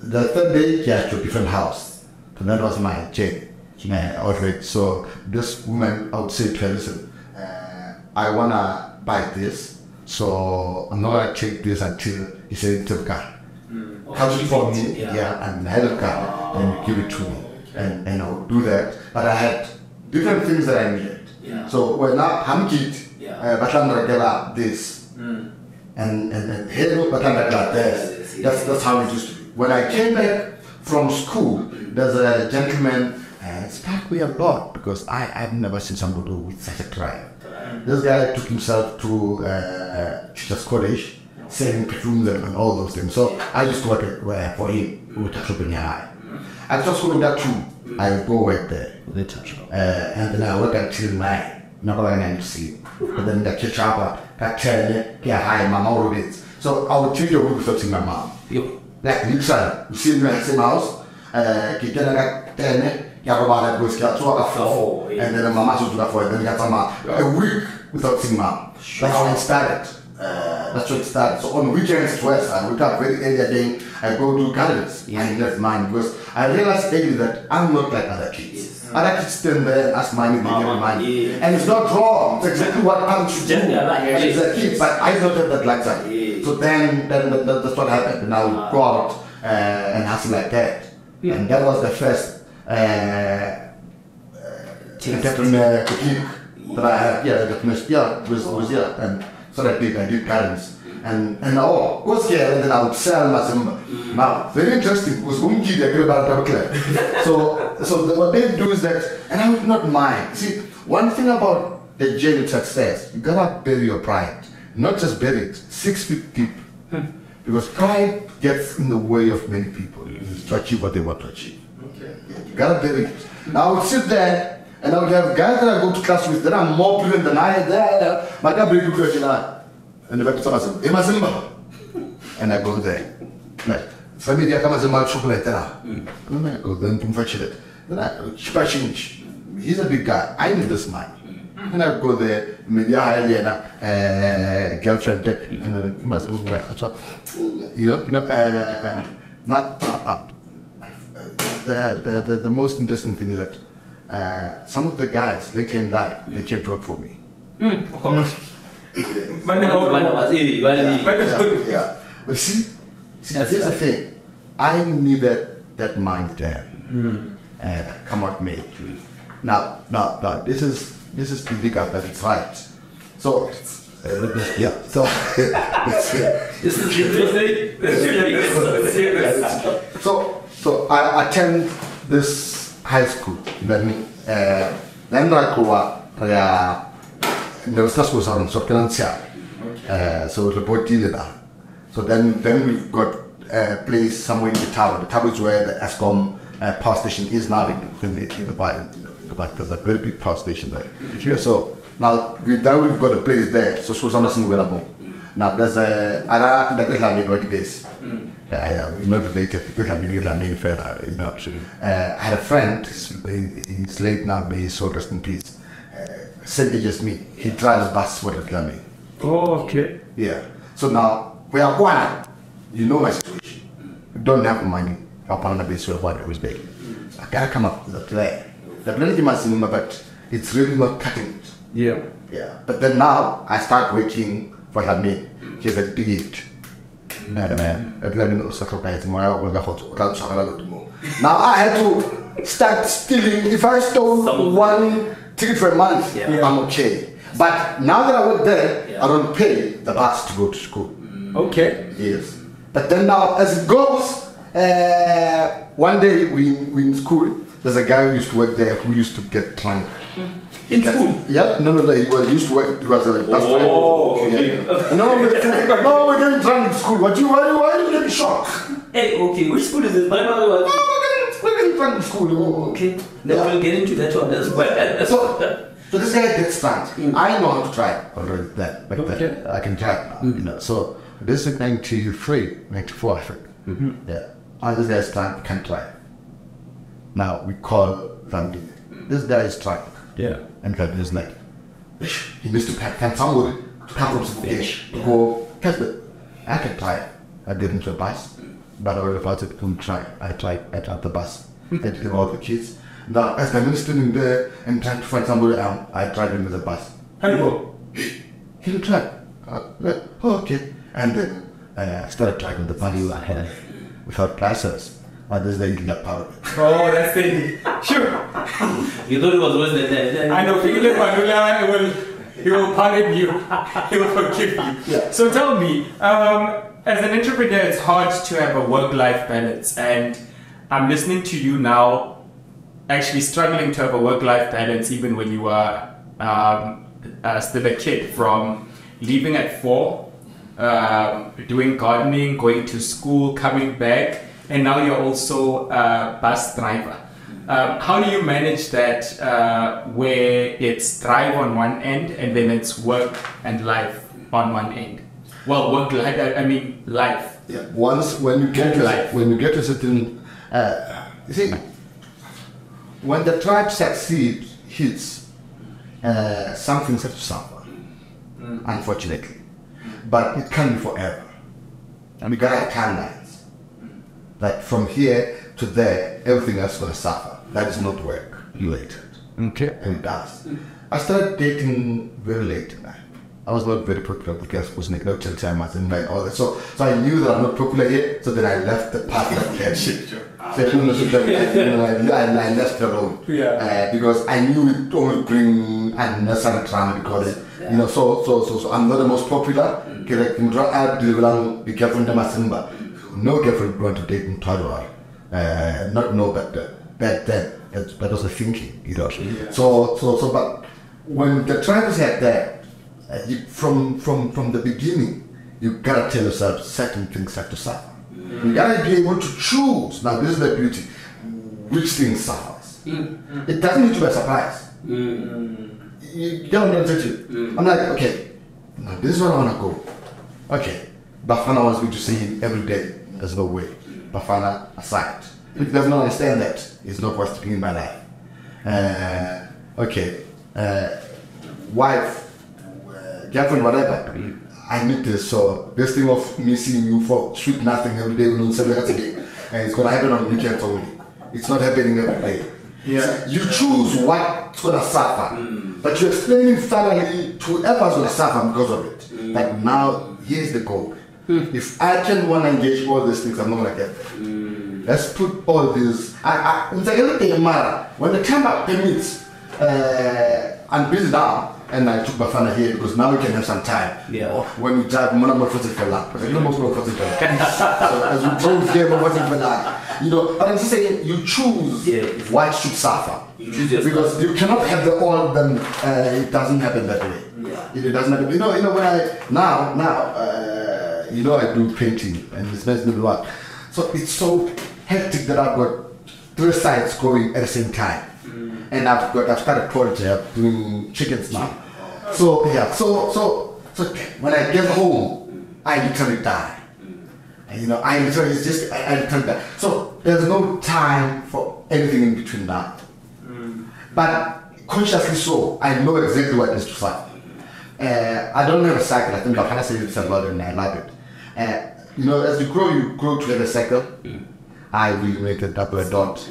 The third day, yeah, to a different house. So that was my journey. Uh, okay, so this woman, I would say to her, listen, uh, I wanna buy this, so I'm not gonna take this until you say it to the car. How to for me, Yeah. yeah. and I had a car, and you give it to me, and, and I'll do that. But I had different things that I needed. Yeah. So when I I'm kid, Yeah. uh, but I'm gonna get out this and and and hello, but I'm like this. That's that's how it used to be. When I came back from school, there's a gentleman. Uh, struck me a lot because I I've never seen somebody with such a crime. This guy took himself to uh, Teachers College, selling perfumes and, and all those things. So I used to work uh, for him with entrepreneur high. I just going that too. I go work there. The touch. Uh, and then I work until nine. Not going to see. But then the kitchen up, I tell get high, mom, all of it. So I would change your room without seeing my mom. Yo. Like literally, you see me in the same house. Uh, get like ten, ya go back go skia to a floor, Oh, yeah. and then mama should do that for it. Then got some a week without seeing mom. That's how it started. Uh, that's how it started. So on weekends as well, I wake up very early again. I go do gardens. Yeah. I left mine because I realized early that I'm not like other kids. Other kids stand there and ask money, they give me money, yeah. and it's not wrong. It's exactly what parents should do. Just their life, As a yeah. kid, but I don't have that luxury. Yeah. So then, then that, that, that's what happened. And I would go out uh, and hustle like that. Yeah. And that was the first uh, entrepreneur technique that I had. Yeah, the first yeah, was, was yeah. And so that did, I did gardens. And, and oh, was here, and then I would sell my Simba. Now, very interesting, was Umki, the girl about. So, so the, what they do is that, and I would not mind. See, one thing about the journey to success, you gotta bury your pride. Not just bury it, six feet deep. Because pride gets in the way of many people to achieve what they want to achieve. Okay. you gotta bury it. Now I would sit there and I would have guys that I go to class with that are more brilliant than I. There, my guy bring you and the back to Emma Zimba. And I go there. Like, familia kama zima chocolate there. And I go then to fetch it. Then I. He's a big guy. I need this money. And I go there, maybe I had a girlfriend, uh, must move away. So, you know, you know, uh, not, uh, the, the, the, the most interesting thing is that uh, some of the guys, they came back, they came to work for me. (laughs) Yeah, yeah. But see, see Yes, here's the thing. I needed that mind there. Uh, come out me. Now, now, now, this is this is to dig up that it's right. So, uh, yeah. So, (laughs) so, so I attend this high school. Then, uh, then I grew up. Uh, there was school in Sorkenancia. Uh, so did that. So then, then we got a place somewhere in the tower. The tower is where the Eskom uh, power station is now. In, in, in the, by, like there's a very big power station there. Yeah, so now we now we've got a place there. So so something available. Now there's a think that is like base. Yeah, yeah, we're not related. People can be that name further, you know. Uh, I had a friend. He's, late now, may his soul rest in peace. Uh, same age as me. He drives bus for the family. Oh, okay. Yeah. So now we are one. You know my situation. You don't have money. Up on the base where what I was big. I gotta come up with a plan. The plan is in my but it's really not cutting it. Yeah. Yeah. But then now I start waiting for her me. She's a big it. Madam, man. Now I had to start stealing. If I stole one ticket for a month, Yeah. I'm okay. But now that I went there, Yeah. I don't pay the bus to go to school. Okay. Yes. But then now, as it goes, uh, one day we, we in school, there's a guy who used to work there who used to get drunk. In school. Yeah, no, no, no, he was used to work, he was bus driver. Oh, okay. Yeah. (laughs) No, we're, no, we're getting drunk in school. What you, why, why are you getting shocked? Hey, okay, which school is this? Primary No, we're getting, we're getting drunk in school. Oh, okay, then we'll get into that one as well. So, (laughs) so this guy gets drunk. Hmm. I know how to try already that, like Okay. that. I can try, now, you know. So this is 93, 94, I think. Mm-hmm. Yeah. I this guy's drunk, can try. Now we call family. This guy is drunk. Yeah. And family is like, he needs to pack can somebody to come from some dish to go catch it. I can try. I didn't to bus, but I was about to come try. I tried at at the bus. I did all the kids. Now, as I'm standing there and trying to find somebody else, I tried into the bus. How you? He will try. Uh, oh, okay. And then uh, started dragging the body ahead without plasters. And this is the internet power. Oh, that's it. Sure. You thought it was worse than that. I know Fikile Mbalula will he will pardon you. (laughs) He will forgive you. Yeah. So tell me, um, as an entrepreneur, it's hard to have a work-life balance, and I'm listening to you now, actually struggling to have a work-life balance, even when you are um, uh, still a kid. From leaving at four, um, doing gardening, going to school, coming back, and now you're also a bus driver. Um, how do you manage that uh, where it's drive on one end and then it's work and life on one end? Well, work life, I I mean life. Yeah. Once when you get to Life. when you get to certain, uh, you see, when the tribe succeed hits, uh, some things have to suffer, unfortunately, but it can't be forever. And we gotta have timelines. Like from here to there, everything else gonna suffer. That is not work related. Okay, and it does. I started dating very late in life. I was not very popular because I was like no chill time and like all that. So, so I knew that I'm not popular yet. So then I left the party (laughs) of that shit. So you know, then, I, I I left the road. Yeah. Uh, because I knew it only bring unnecessary drama because you know so so so so I'm not the most popular. Correct. You know, I believe be careful in the masimba. No girlfriend going to date in Tadwar. Uh, not no, but uh, back then it's, that was the thinking, you know. So so so, but when the tribes had that, uh, you, from from from the beginning, you gotta tell yourself certain things have to suffer. You mm. gotta be able to choose. Now this is the beauty. Which thing suffers? Mm, mm. It doesn't need to be a surprise. You don't know what I'm I'm like, okay, now this is where I wanna go. Okay, Bafana wants me to see him every day. There's no way. Bafana aside. If he does not understand that, it's not worth in my life. Uh, okay. Uh, wife, uh, girlfriend, whatever. I need this. So this thing of me seeing you for sweet nothing every day, on Saturday, and it's gonna happen on weekends only. It's not happening every day. Yeah. You choose what's gonna suffer, but you're explaining thoroughly to whoever's gonna suffer because of it. Like now, here's the goal. If I can wanna engage all these things, I'm not gonna get there. Let's put all these. I, I, it's like everything matter. When the time permits, uh, I'm busy now, and I took Bafana here because now we can have some time. Yeah. When we drive, I'm not for the lap. I'm not for the (laughs) So as we both here, I'm watching for. You know, but I'm just saying, you choose Yeah. what should suffer. You choose because you cannot have the all. Then uh, it doesn't happen that way. Yeah. It doesn't happen. You know, you know when I now now uh, you know I do painting and it's makes me do what. So it's so hectic that I've got three sites going at the same time, mm. and I've got I've started project doing chickens now. So yeah, so so so when I get home, I literally die. Mm. And, you know, I literally it's just I, I literally die. So there's no time for anything in between that. Mm. But consciously so, I know exactly what is to fight. Uh, I don't have a cycle. I think said it's about it and I love it. Uh, you know, as you grow, you grow to have a. I will make a double a dot.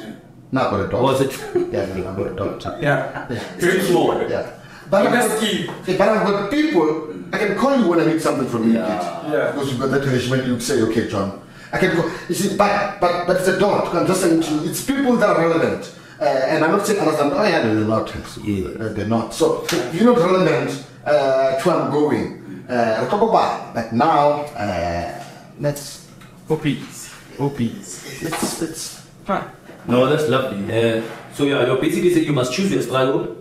Not got a dot. Was it? Yeah, I got a dot. (laughs) Yeah. Very small. Yeah. But, That's I've got- Yeah, but I've got people, I can call you when I need something from you. Yeah. Yeah. Because you've got that relation you say, okay, John. I can go. You see, but, but, but it's a dot. I'm just saying to you, it's people that are relevant. Uh, and I'm not saying understand, oh yeah, they're not. Yeah. Uh, they're not. So, (laughs) you're not relevant uh, to where I'm going, uh, I'll talk about. But now, uh, let's, OPs. OPs. let's, let's, Fine. No, that's lovely. Uh, so you're, you're basically saying you must choose your struggle.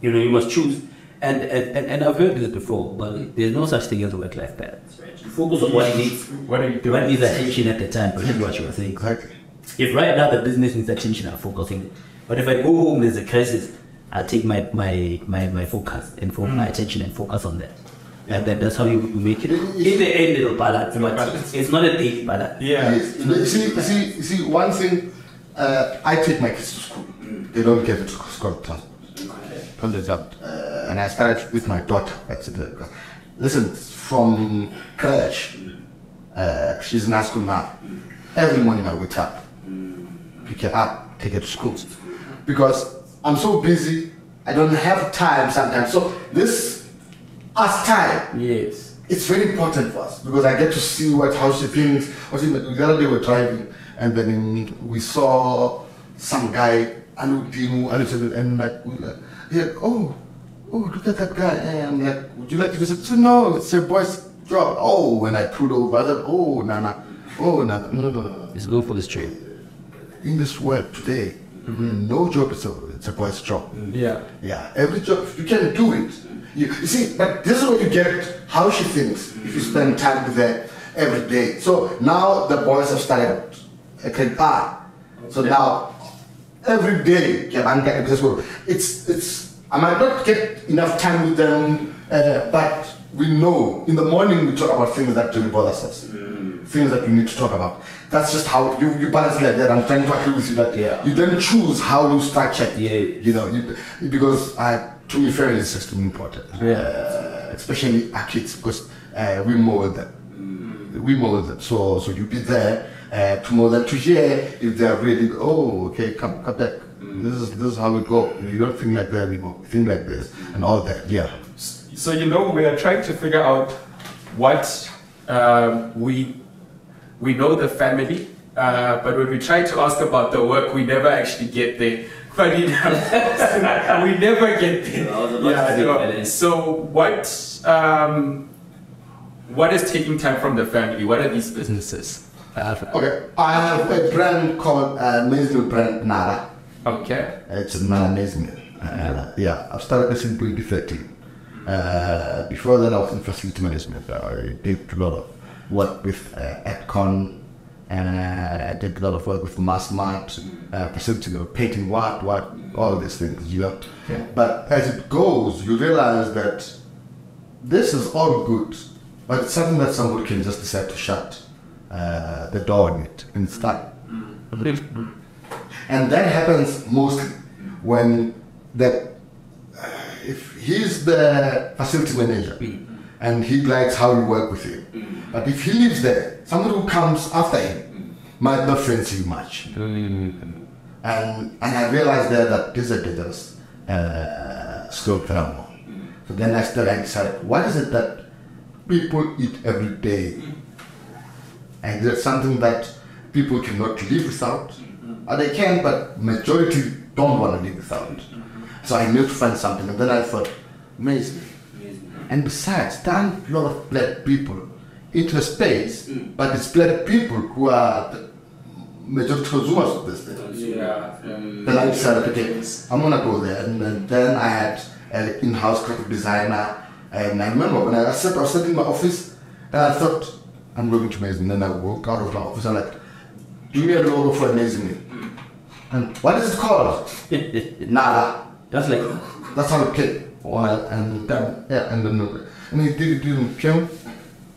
You know, you must choose. And, and, and, and I've heard this before, but there's no such thing as a work-life balance. Right? You focus on what needs, What are you doing? what needs attention at the time. But what you were saying. exactly. If right now the business needs attention, I'm focusing. But if I go home, there's a crisis, I'll take my, my, my, my focus and focus my attention and focus on that. And then that's how you you make it. In the end, it'll balance, but balance. it's not a daily balance. Yeah. Yes. You see, you see, you see, one thing, uh, I take my kids to school. They don't get to school transport. From the job. Uh, and I started with my daughter. That's it. Listen, from crèche, uh, she's in high school now. Every morning I wake up, pick her up, take her to school. Because I'm so busy, I don't have time sometimes. So this, us time, Yes. it's very important for us because I get to see what how she thinks. What she, the other day we were driving and then we saw some guy Anudimu and and like we like yeah, oh oh look at that guy and I'm like would you like to visit? So no, it's a boy's job. Oh and I pulled over, I said oh no no oh no no no no no. Let's go for this trip. In this world today, mm-hmm. no job is a it's a boy's job. Yeah. Yeah, every job you can do it. You, you see, but this is what you get how she thinks if you spend time with her every day. So now the boys have started a car. So now every day. It's it's I might not get enough time with them, uh, but we know in the morning we talk about things that really bother us. Things that we need to talk about. That's just how you, you balance it like that. I'm trying to agree with you that Yeah. you then choose how you structure. Yeah. You know, you, because I, to me, fairness is extremely important. Uh, especially our kids, because uh, we mold them. We mold them. So, so you be there uh, to mold them to hear if they're really, oh, okay, come, come back. This is this is how we go. You don't think like that anymore. You think like this and all that. Yeah. So you know we are trying to figure out what um, we we know the family, uh, but when we try to ask about the work, we never actually get there. (laughs) Funny enough, (laughs) we never get there. I was about to say no. So what um, what is taking time from the family? What are these businesses? Okay. I have a brand called uh, amazing brand Nara. Okay. It's an amazing. Uh, yeah, I started this in 2013. Uh, before that, I was in facility management. I did a lot of work with uh, Atcon, and uh, I did a lot of work with Massmart, uh, facility, painting what, what, all these things, you know. Yeah. But as it goes, you realize that this is all good, but it's something that somebody can just decide to shut uh, the door on it and start. And that happens mostly when that uh, he's the facility manager mm-hmm. and he likes how you work with him, mm-hmm. but if he lives there, somebody who comes after him mm-hmm. might not fancy you much. And, and I realized there that this is a dangerous uh, I'm. So then I started, I decided, what is it that people eat every day? And there's something that people cannot live without. Or they can, but majority don't want to live without. So I need to find something. And then I thought, amazing. And besides, there a lot of black people into a space, mm. but it's black people who are the majority consumers of this thing. Then I decided, okay, I'm gonna go there. And then, then I had an in-house graphic designer. And I remember when I sat, I was sitting in my office, and I thought, I'm going to Amazing. And then I walk out of my office and like, do me a logo for Amazing. Mm. And what is it called? (laughs) Nada. That's like That's how it came. Well, and then, yeah, and then, and he did it in film.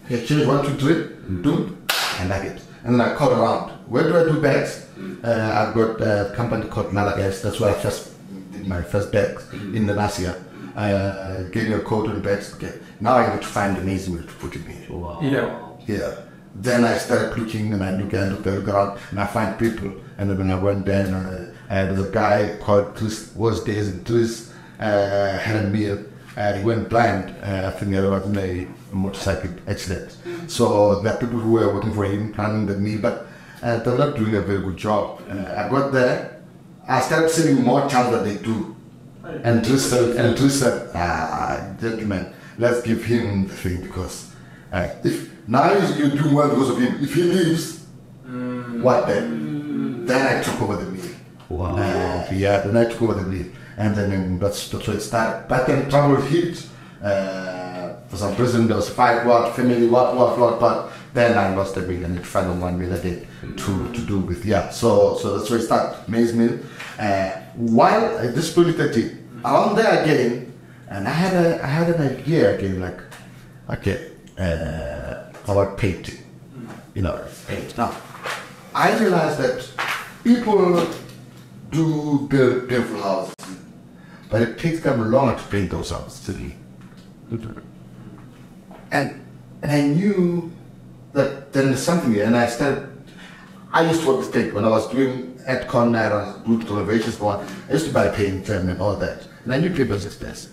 He changed one, two, three, do, and like it. And then I called around. Where do I do bags? Uh, I've got a company called Malagas. That's where I first did my first bags in the last year. I uh, gave me a code on bags. Okay. Now I have to find an easy way to put it in. wow. Yeah. Yeah. Then I started looking and I look and look and around and I find people. And then when I went there, and, uh, uh, there's a guy called Twist, was days and Twist, uh, had a meal. And he went blind. Uh, I think I was in a motorcycle accident. So there are people who were working for him, planning the meal, but uh, they're not doing a very good job. Uh, I got there. I started selling more times than they do. And Twist said, and Twist said, ah, gentlemen, let's give him the thing because uh, if now you do well because of him, if he leaves, what then? Then I took over the meal. Wow. Yeah, then I took over the meal. And then that's, where it started. But then trouble hit. Uh, for some reason, there was fight, what, family, what, what, what, but then I lost the meal and it found one meal I did to, to do with, yeah. So so that's where it started, maize meal. Uh, while uh, this 2013, around there again, and I had a I had an idea again, like, okay, uh, about painting, you know, paint. Now, I realized that people do build beautiful houses, but it takes them longer to paint those houses to me. And, and I knew that there is something there, and I started. I used to paint when I was doing at Con, was doing renovations for. I used to buy paint and all that, and I knew was expensive.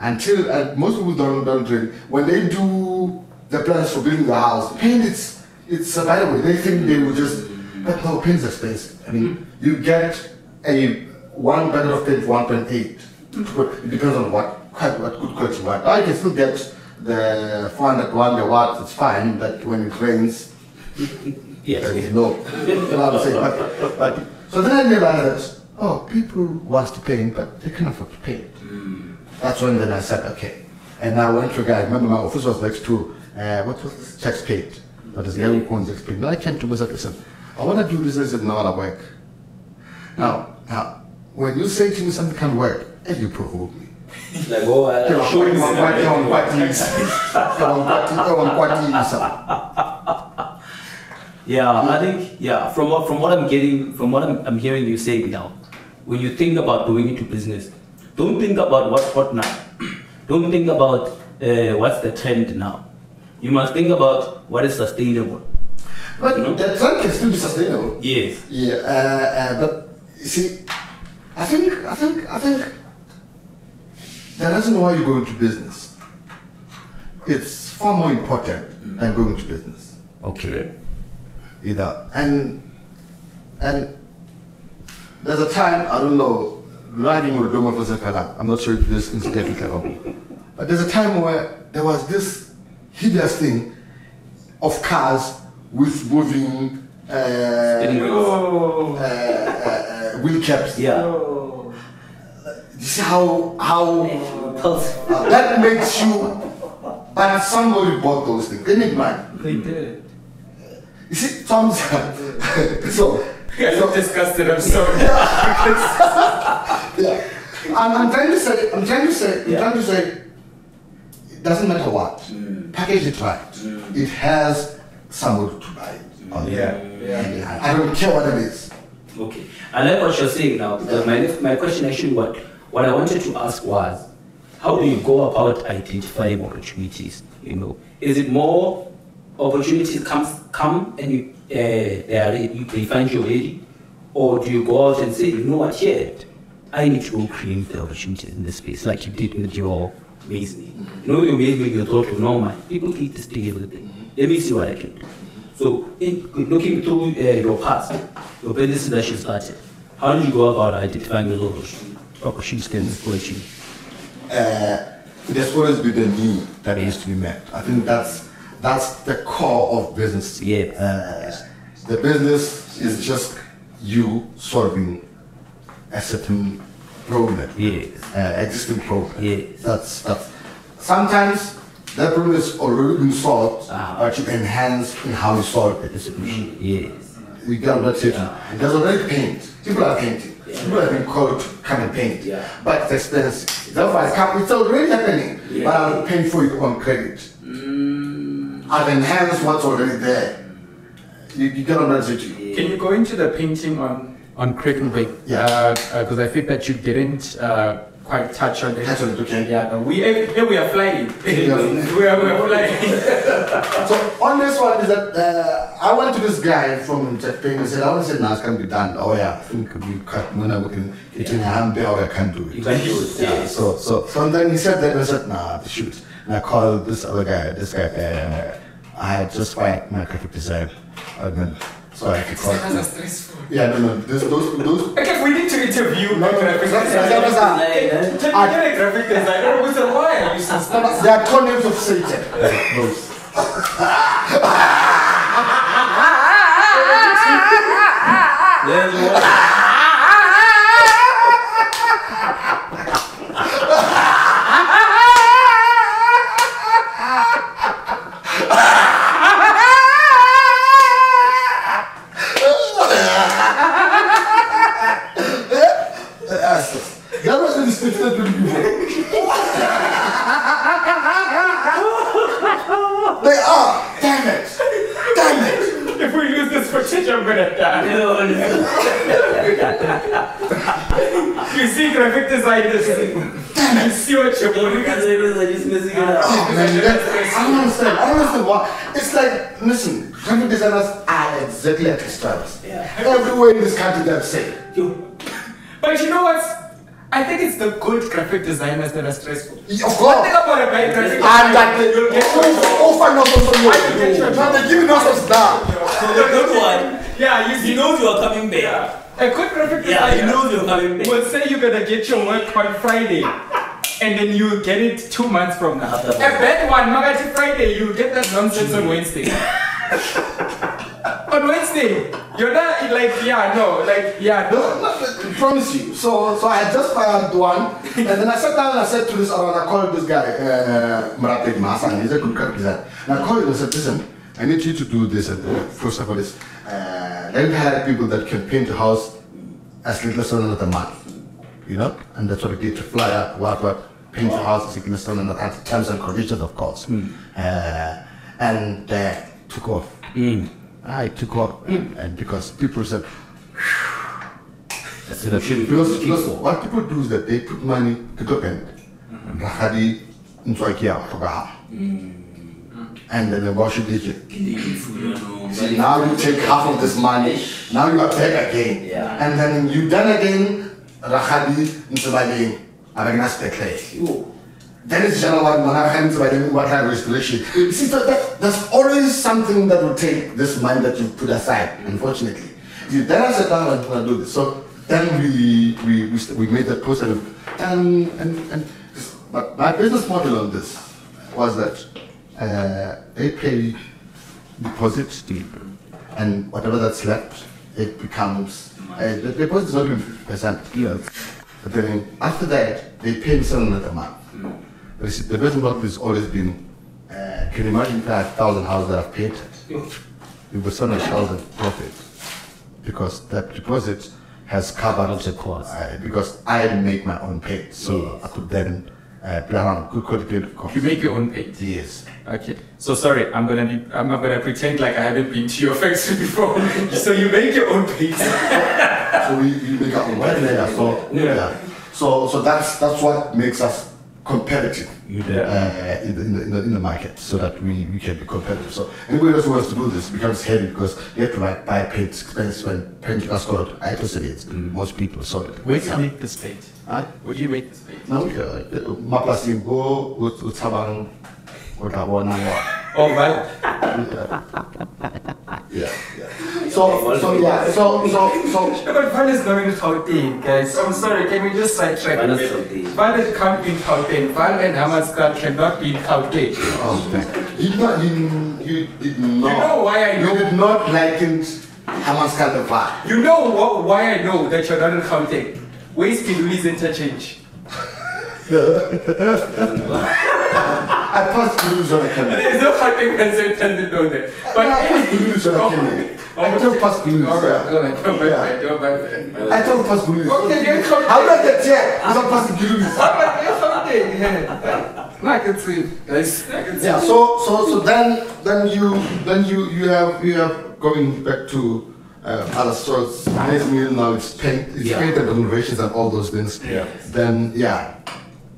Until uh, most people don't don't really, when they do the plans for building the house, paint it's it's available. They think they will just, but no, paint's expensive. I mean, you get a one bundle of paint for one point eight. It depends on what quite what good quality you want. You can still get the 400 one the watts. It's fine, but when it rains, (laughs) Yes. there is no. You know I'm saying? But, but, so then I realized, oh, people want to paint, but they can't afford to paint. That's when then I said, okay. And I went to a guy, I remember my office was next to, uh, what was this? Check Paint. That is Gary Cohn's Paint. But I came to him and said, listen, I want to do this, I said, no, work. Now, now, when you say to me something can work, and you provoke me. Like, oh, uh, Come on, show on. Yeah, I think yeah. From what from what I'm getting, from what I'm, I'm hearing you saying now, when you think about going into business, don't think about what's hot now. Don't think about uh, what's the trend now. You must think about what is sustainable. But you know? the trend can still be sustainable. Yes. Yeah, uh, uh, but you see, I think, I think, I think the reason why you go into business, it's far more important than going into business. Okay. Either and and there's a time I don't know riding with Roma Fazakala. I'm not sure if this incidentally came up, but there's a time where there was this hideous thing of cars with moving uh, Steering uh, uh, wheel caps. Yeah. You see how how uh, that makes you. But somebody bought those things. They need money. They hmm. did. You see, some (laughs) so. (laughs) so I'm disgusted. I'm sorry. (laughs) Yeah. I'm, I'm trying to say, I'm trying to say, I'm Yeah. trying to say, it doesn't matter what. Package it right. Hmm. It has somebody to buy it. on hmm. Yeah. it. Yeah. I don't care what it is. Okay. I like what you're saying now because my my question actually what what I wanted to ask was how do you go about identifying opportunities? You know, is it more opportunities comes come and you uh, they are you they find you already, or do you go out and say, you know what, here, I need to go create the opportunities in this space, like you did with your masonry. You know, your masonry, you thought, you know, man, people eat this it. Let me see what I can do. So, in looking through uh, your past, your business that you started, how did you go about identifying the opportunities opportunities and inspiration? There's always been a need that needs to be met. I think that's that's the core of business. Yeah. Uh, the business is just you solving a certain problem. Yes. Uh, existing problem. Yes. That's that's. Sometimes that problem is already been solved, Ah. but you enhance in how you solve it. Distribution. Yes. We got that it. There's already paint. People are painting. People have been called to come and paint. Yeah. But it's expensive. Therefore, it's already happening. But I'll pay for it on credit. I've enhanced what's already there. You, you get what I'm saying to you? Can you go into the painting on on Crick Bay? Yeah. Because I think that you didn't uh, quite touch on it. Touch on it, okay. Yeah. no, we eh, (laughs) here we are flying. we are we are flying. (laughs) So on this one is that uh, I went to this guy from Japan and said, I want to say, nah, it's can be done. Oh yeah, I think we cut when I work in it in Hambe, oh, I can't do You it. can do it. Yeah, so so so and then he said that and I said, nah, the shoot. And I called this other guy, this guy, uh, I had just fired my graphic design. And then, so I could call. That's stressful. Yeah, no, no, this, those, those. Okay, we need to interview No, no, a graphic that's- designer. that's- that's- Can you get a graphic designer with a wire? You should They are called names of Satan. Those. There's one. Was the statement they are. Damn it. Damn it. If we use this footage, I'm gonna die. (laughs) No, no. (laughs) You see graphic designers. You see what you're doing. Because just messing it up. Oh, man, that, I don't understand. I don't understand why. It's like, listen, graphic designers are exactly like extras. Everywhere in this country, they're the same. But you know what? I think it's the good graphic designers that are stressful. Of course. One course. thing about a bad graphic And that designer, they, you'll get oh, oh, find out from I can get you a you. Now they're giving us a star. So the good one, Yeah, you he see, knows you're coming back. a good graphic Yeah, he designer knows you're coming back. will say you're gonna get your work on Friday. And then you get it two months from now. After A bad one, Magati Friday, you get that nonsense on Wednesday. (laughs) on Wednesday, you're not like, yeah, no, like, yeah, no. I promise you. So, so I just fired one, and then I sat down and I said to this other I called this guy, uh, Masan, he's a good graphic. And I called him and said, listen, I need you to do this and uh, first of all this. Uh, let me hire people that can paint a house as little as one hundred a month. You know? And that's what we did to fly up, what, what, paint a house as little as hundred terms and conditions, of course. Uh, and uh, took off. I took off, and because people said, Because, because what people do is that they put money to the bank. Rahadi Nzoikia Hogaha. And then they wash it. See, now you take half of this money, now you are back again. Yeah. And then you done again, Rahadi Nzoikia. Aragnas Bekle. Then it's January, Manakhan Nzoikia, what kind of restoration. See, so that, there's always something that will take this money that you put aside, unfortunately. You then I said, down and gonna do this. So then we we we, we made that post and and and, and but my business model on this was that uh, they pay deposits and whatever that's left it becomes uh, the deposit is not even fifty percent. But then after that they pay me seven hundred a month. The business model has always been uh, can you imagine five thousand houses that I've painted? It was hundred thousand profit because that deposit has covered the cost. uh, because I make my own paint, so I could then uh, plan on good quality paint. You make your own paint. yes. Okay. So sorry, I'm gonna be, I'm not gonna pretend like I haven't been to your (laughs) factory before. so you make your own paint. (laughs) So we, we make our own white layer. So yeah. So so that's that's what makes us competitive uh, in, the, in, the, in, the, in the market so that we, we can be competitive. So anybody else who wants to do this becomes heavy because you have to like buy paint, expensive and paint are called isolates. Most people so Where do you make this paint? Huh? Where do you make this paint? Now, uh, maplasing go with with sabang with a one Oh, right. (laughs) Yeah, yeah. So, oh, so yeah, so, so, so, No, but Van is not in Gauteng, guys. I'm sorry, can we just sidetrack Van a is bit? Gauteng. Van is can't be in Gauteng. Van and Hammanskraal cannot be in Gauteng. oh, you. Not, you, you did not. You know why I You did not liken Hammanskraal vibe. You know wh- why I know that you're not in Gauteng? Where's Kilui's interchange? (laughs) (laughs) I passed Toulouse when I came here. There's no Gauteng consultant to know that. But I passed Toulouse when I came here. I told past Toulouse. Alright, yeah. alright, don't mind that, don't mind that. I told past Toulouse. Okay, then come- How did I get here without passing Toulouse? Gauteng, yeah. I can see, guys. I can see. Yeah. So, so, so then, then you, then you, you have, you have going back to uh, other stores. Nice meal now. It's paint, it's Yeah. paint and renovations and all those things. Yeah. Then, yeah.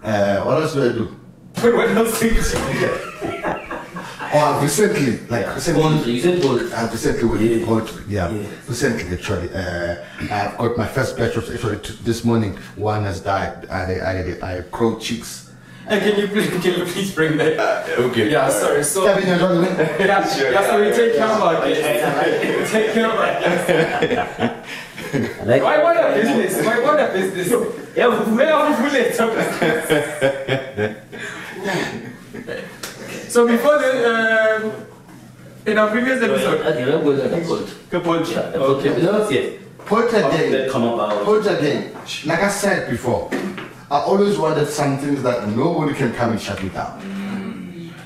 Uh, what else do I do? But what else things? Oh, I've recently, like recently. Gold, you said gold. I've recently with Yeah. got yeah, Yeah. recently actually. Uh, I've got my first batch of actually t- this morning. One has died. I I I crow chicks. And can you please, can you please bring that? Okay. Yeah, sorry. So Kevin, you're talking about- yeah, yeah, so we take care of our guests. (laughs) take care of our guests. (laughs) Like Why want a business? Why want a business? Yeah, Where are we fully (laughs) (laughs) So before the um, in our previous episode, Okay, I'm good, I'm good. Kapolcha. Okay, but that's it. Polter How did game. that come about? Polter. Like I said before, I always wanted something that nobody can come and shut me down.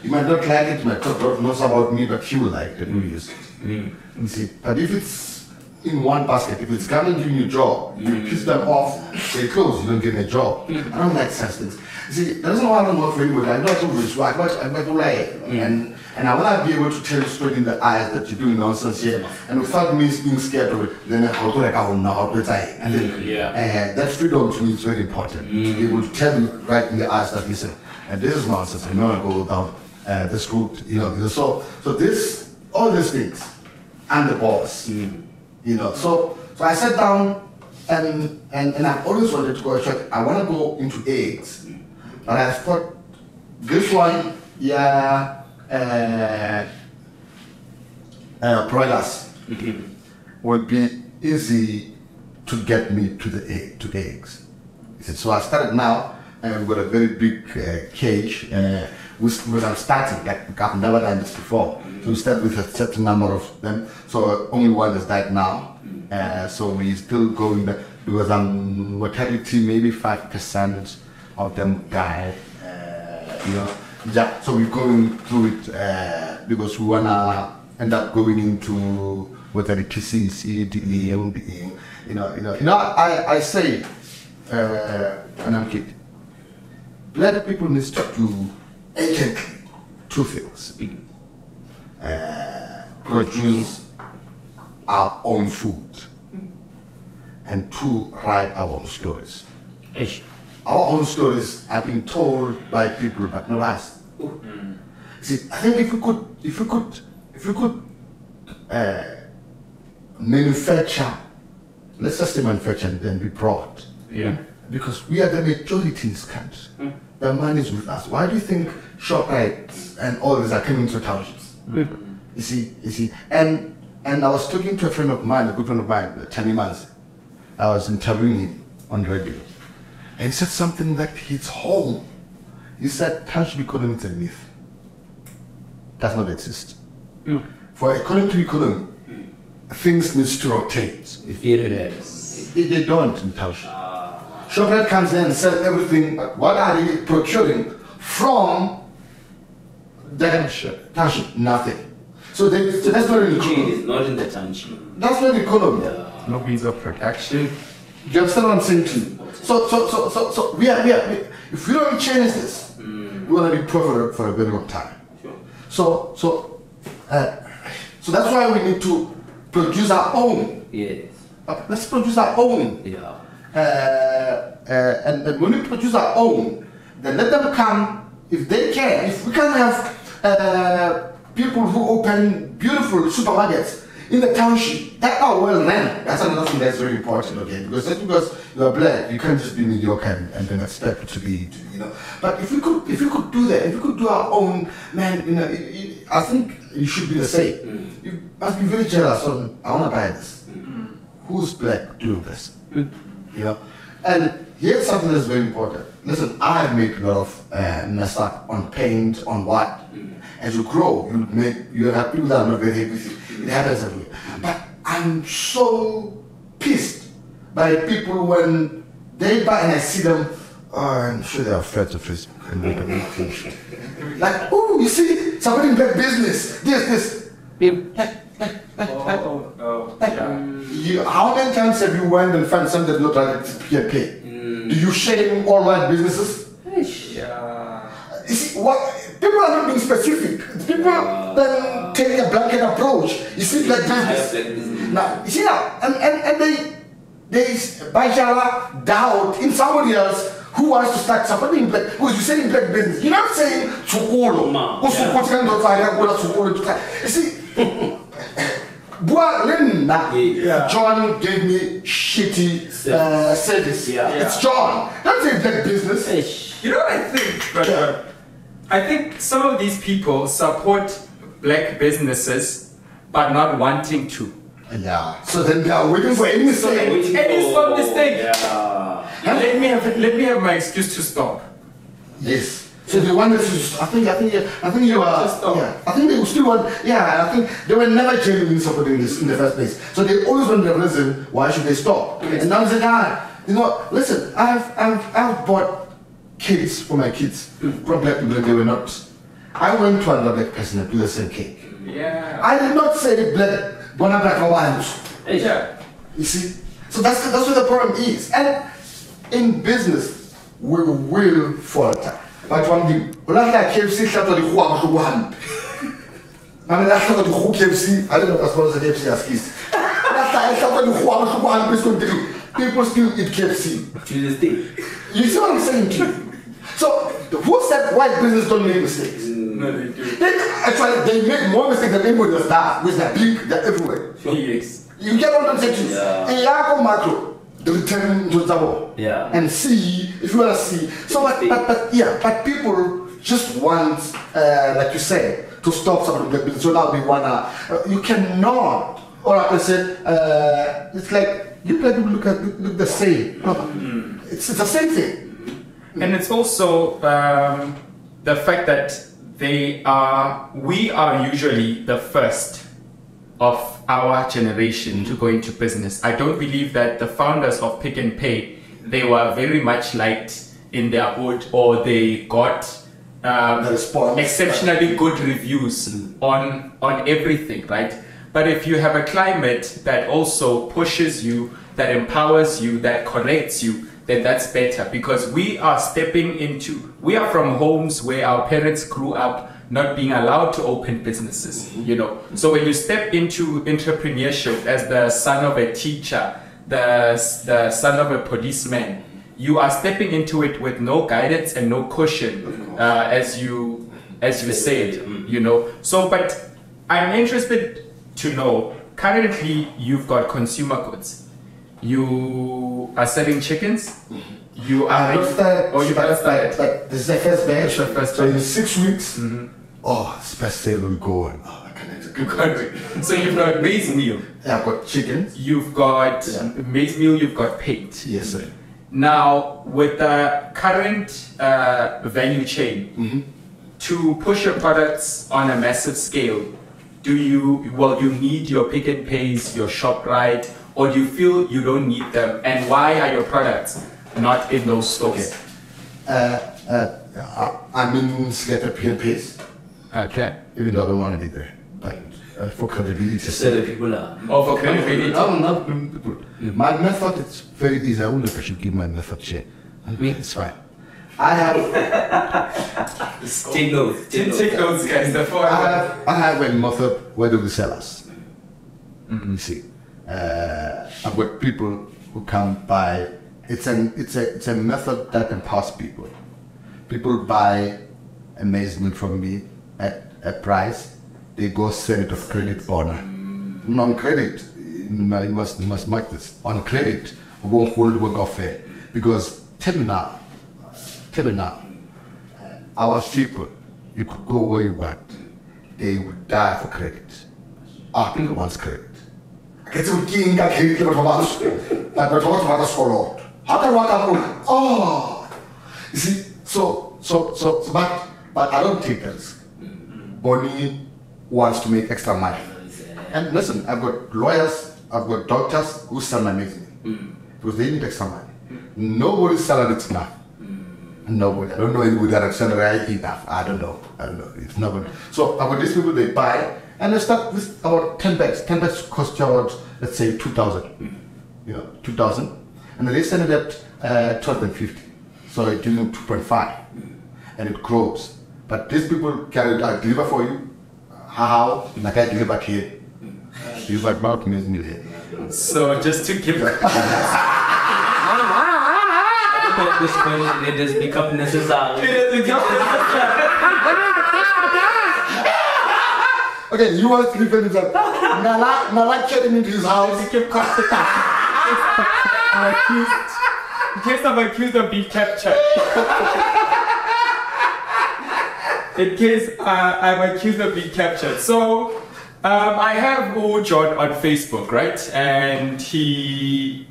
You might not like it, you might not know about me, but you will like the movies. You see, but if it's in one basket, if it's coming to your job, you mm. piss them off, they close, you don't get a job. I don't like such things. See, the reason why I don't work for anybody, I'm not right, but I'm not like and and I want to be able to tell you straight in the eyes that you're doing nonsense here, and without me being scared of it, then I'll do like I will how to say. And then, Yeah. uh, that freedom to me is very important. Mm. To be able to tell you right in the eyes that listen, and this is nonsense. I'm not gonna go down uh, this route, you know. So, so this, all these things, I'm the boss, mm. You know. So, so I sat down, and and and I've always wanted to go to church. I want to go into eggs, but I thought this one, yeah, uh, uh, broilers would be easy to get me to the egg, to eggs. He said, so I started now, and we've got a very big uh, cage. Uh, with, when I'm starting, like I've never done this before. So we start with a certain number of them. So only one has died now. Uh, so we're still going back because um, mortality maybe five percent of them died. Uh, you know, yeah. So we're going through it uh, because we wanna end up going into whether it is CC, DE, MBE, you know, you know, you know. I I say, uh, and I'm kidding. Black people need to urgently two things: uh, produce our own food, and two, write our own stories. Our own stories have been told by people, but not us. See, I think if we could, if we could, if we could uh, manufacture, let's just say manufacture and then be brought. Yeah. Because we are the majority in this country. The money is with us. Why do you think ShopRite and all these are coming to townships? You see, you see, and and I was talking to a friend of mine, a good friend of mine, Tani Manzi. I was interviewing him on radio, and he said something that hits home. He said township economy is a myth. Does not exist. Mm. For economy to economy, things need to rotate. If it is. They, they don't in township. ShopRite comes in and sells everything, but what are they procuring from the township? Nothing. So, they, so that's not an It economy. is not in the township. That's not an economy. No means of production. You understand what I'm saying to you? So, so, so, so, so we are, we are, we, if we don't change this, we're gonna be poor for, a- for a very long time. Sure. So, so, uh, so that's why we need to produce our own. Yes. Uh, let's produce our own. Yeah. Uh, uh, and, and when we produce our own, then let them come if they can. If we can have uh, people who open beautiful supermarkets in the township that are well run, that's another thing that's very important, okay? Because just because you're black, you can't just be mediocre and, and then expect to be, to, you know. But if we could, if we could do that, if we could do our own, man, you know, it, it, I think it should be the same. You must be very jealous. On, I want to buy this. Who's black doing this? You know. And here's something that's very important. Listen, I have made a lot of uh, mess up on paint, on what. As you grow, you make you have people that are not very happy with you. It happens everywhere. But I'm so pissed by people when they buy and I see them. Oh, I'm sure they're afraid of Facebook and make things. (laughs) Like, oh, you see, somebody in black business, this, this. Like, Oh, oh, yeah. you, how many times have you went and found something that looked like it's PNP? Hmm. Do you shame all white businesses? Yeah. You see, what people are not being specific. People then taking a blanket approach. You see, like business. Mm-hmm. Now, you see now, and, and, and they, there is Bajala doubt in somebody else who wants to start something in black. Because you say in black business, you're not saying Tsukolo. Ma, You see, Bua Linda, Yeah. John gave me shitty uh, service. Yeah. It's John. Don't say black business. Ish. You know what I think, brother? I think some of these people support black businesses but not wanting to. Yeah. So then they are waiting for any mistake. Waiting And it's mistake. Yeah. Let me have let me have my excuse to stop. Yes. So they wanted to. I think. I think. I think you are. Yeah. I think they still want. Yeah. I think they were never genuinely supporting this in the first place. So they always want the reason why should they stop. And now they say, ah, you know, listen. I've I've I've bought cakes for my kids from black people. They were not. I went to another black person and do the same cake. Yeah. I did not say black. Bona black. Ish. Yeah. You see? So that's, that's what the problem is. And in business, we will falter. But one thing, when I like KFC, hlatswa dikgoho bohloko hampe. I mean, I hlatswa dikgoho KFC, I don't know as far as the KFC has keys. I hlatswa dikgoho bohloko hampe, it's going to People still eat KFC. To this day. You see what I'm saying to you? So, who said white business don't make mistakes? Mm. No, they do. They, actually, they make more mistakes than anybody else does, because they're big, they're everywhere. Yes. You get what I'm saying to you? Yeah. In Yako macro, the return to Zabo. Yeah. And see, if you want to see. So, but, but, but, yeah, but people just want, uh, like you said, to stop some of the. So now we want to, uh, you cannot, or I said, uh, it's like, you black people look, at, look the same. No, it's, it's the same thing. And it's also um, the fact that they are, we are usually the first of our generation to go into business. I don't believe that the founders of Pick n Pay, they were very much liked in their hood or they got um, The response. exceptionally good reviews on on everything, right? But if you have a climate that also pushes you, that empowers you, that corrects you, then that's better because we are stepping into we are from homes where our parents grew up not being allowed to open businesses, you know. So when you step into entrepreneurship as the son of a teacher, the the son of a policeman, you are stepping into it with no guidance and no cushion, uh, as you as you said, mm-hmm. you know. So, but I'm interested to know. Currently, you've got consumer goods. You are selling chickens. Mm-hmm. You are. I started, Oh, you but, just started. but, but this is the first batch. It's the first so in six weeks, mm-hmm. Oh, it's best sale will go on. Oh, I can't You got- so you've got maize meal. Yeah, I've got chickens. You've got Yeah. maize meal. You've got paint. Yes, sir. Now, with the current uh, value chain, to push your products on a massive scale, do you, well, you need your Pick n Pays, your Shoprite, or do you feel you don't need them? And why are your products not in those stores? Uh, uh, I- I'm in Skeleton Pick and Pace, Okay. even though I don't want to be there. But uh, for credibility. So the people are. Or for credibility? No, no, people. My method is very easy. I wonder if I should give my method share. I mean, it's fine. I have, Take notes. Take. Take those guys, the four. I have, I have a method where do we sell us? You see, uh, I've got people who come by. It's an, it's a, it's a method that empowers people. people buy amazement from me at a price, they go sell it of credit honor. Non credit, you must you must mark this. On credit, we won't hold work off fair. Because tell me now, tell me now, our people, you could go where you want, they would die for credit. Our people wants credit. ke tse ke eng ka credit le batho ba batho ba batho ba ka sekoloto ga ka ba ka kona oh you see so so so but but i don't take that bonnie wants to make extra money and listen i've got lawyers i've got doctors who sell my medicine mm. because they need extra money nobody's salary is enough mm. Nobody. I don't know anybody that right enough. I don't know. I don't know. It's nobody. So about these people, they buy and they start with about 10 bags. 10 bags cost you about, let's say, 2,000. Mm. You know, 2,000. And they send it at uh, 1250. So it gives them 2.5. And it grows. But these people can uh, deliver for you. How? Like I deliver here. Deliver about million here. So just to give At (laughs) this point, it has become necessary. Okay, you want three pennies up. Nala, Nala getting into his house. give cost the I'm accused. In case I'm accused of being captured. (laughs) In case uh, I'm accused of being captured. So, um, I have Mo John on Facebook, right? And he,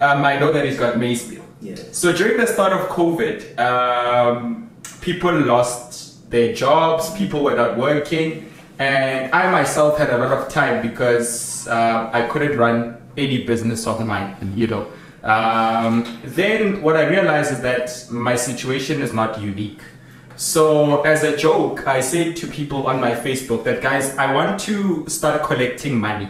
um, I know that he's got Bill. Yeah. So during the start of COVID, um, people lost their jobs, people were not working, and I myself had a lot of time because uh, I couldn't run any business of mine, you know. Um, then what I realized is that my situation is not unique. So as a joke, I said to people on my Facebook that guys, I want to start collecting money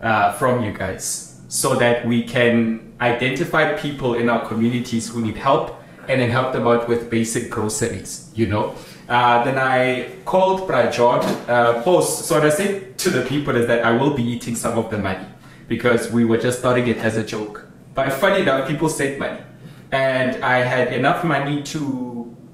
uh, from you guys so that we can identify people in our communities who need help and then help them out with basic groceries, you know. Uh, then I called Prajon uh, post. So what I said to the people is that I will be eating some of the money because we were just starting it as a joke. But funny enough, people sent money. And I had enough money to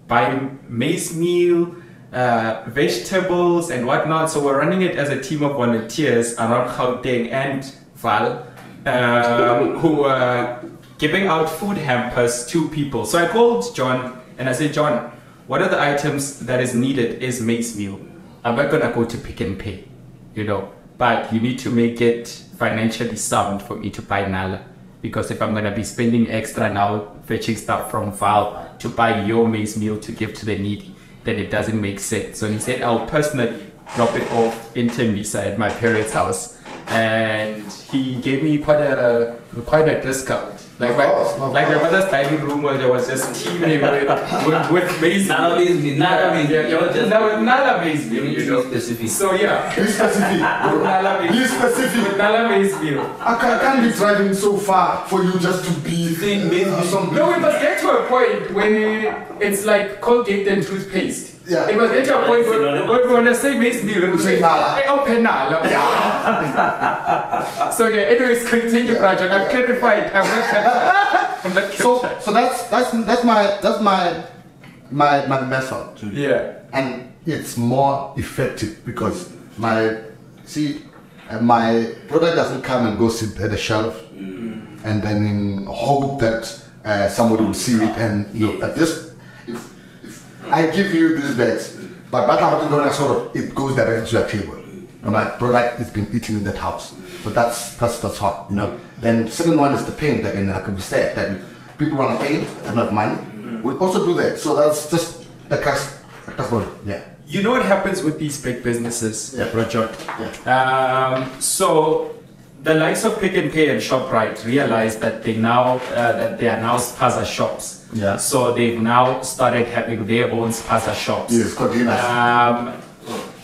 buy maize meal, uh, vegetables, and whatnot. So we're running it as a team of volunteers around Gauteng and Val, um, (laughs) who were giving out food hampers to people. So I called John and I said, John, what are the items that is needed is maize meal. I'm not gonna go to Pick n Pay, you know, but you need to make it financially sound for me to buy Nala. Because if I'm gonna be spending extra now fetching stuff from Val to buy your maize meal to give to the needy, then it doesn't make sense. So he said, I'll personally drop it off in Tembisa at my parents' house. And he gave me quite a quite a discount. Like my, course, of like my mother's dining room where there was just teeming with, with, with maize meal. Nala maize meal, Nala maize meal. Yeah, You're yeah, just- Nala- Nala maize meal, You you know. specific. So yeah, Be specific. Nala maize Be specific. Nala maize meal. I can't, I can't be driving so far for you just to be uh, some No, we must get to a point where it's like Colgate and toothpaste. Yeah. It was get to a point where, where we want to say maize meal and we say, Say Nala. "Hey, open Nala. so yeah, anyways, continue, Project. I've clarified. I'm not. I'm not So, captured. so that's that's that's my that's my my my method. to- Yeah. and it's more effective because my see uh, my product doesn't come and go sit at the shelf and then in hope that uh, somebody will see it and look at this. I give you these bags, but time I'm going to sort of it goes directly to the table. And my product has been eaten in that house. So that's that's that's hot, you know. Then second one is the paint that can, that can be said that people want to paint and not money. We also do that. So that's just the cash that's what yeah. You know what happens with these big businesses, Yeah. Rajot? Um, so the likes of Pick n Pay and Shoprite realized that they now uh, that they are now spaza shops. Yeah. So they've now started having their own spaza shops. Yes. Um,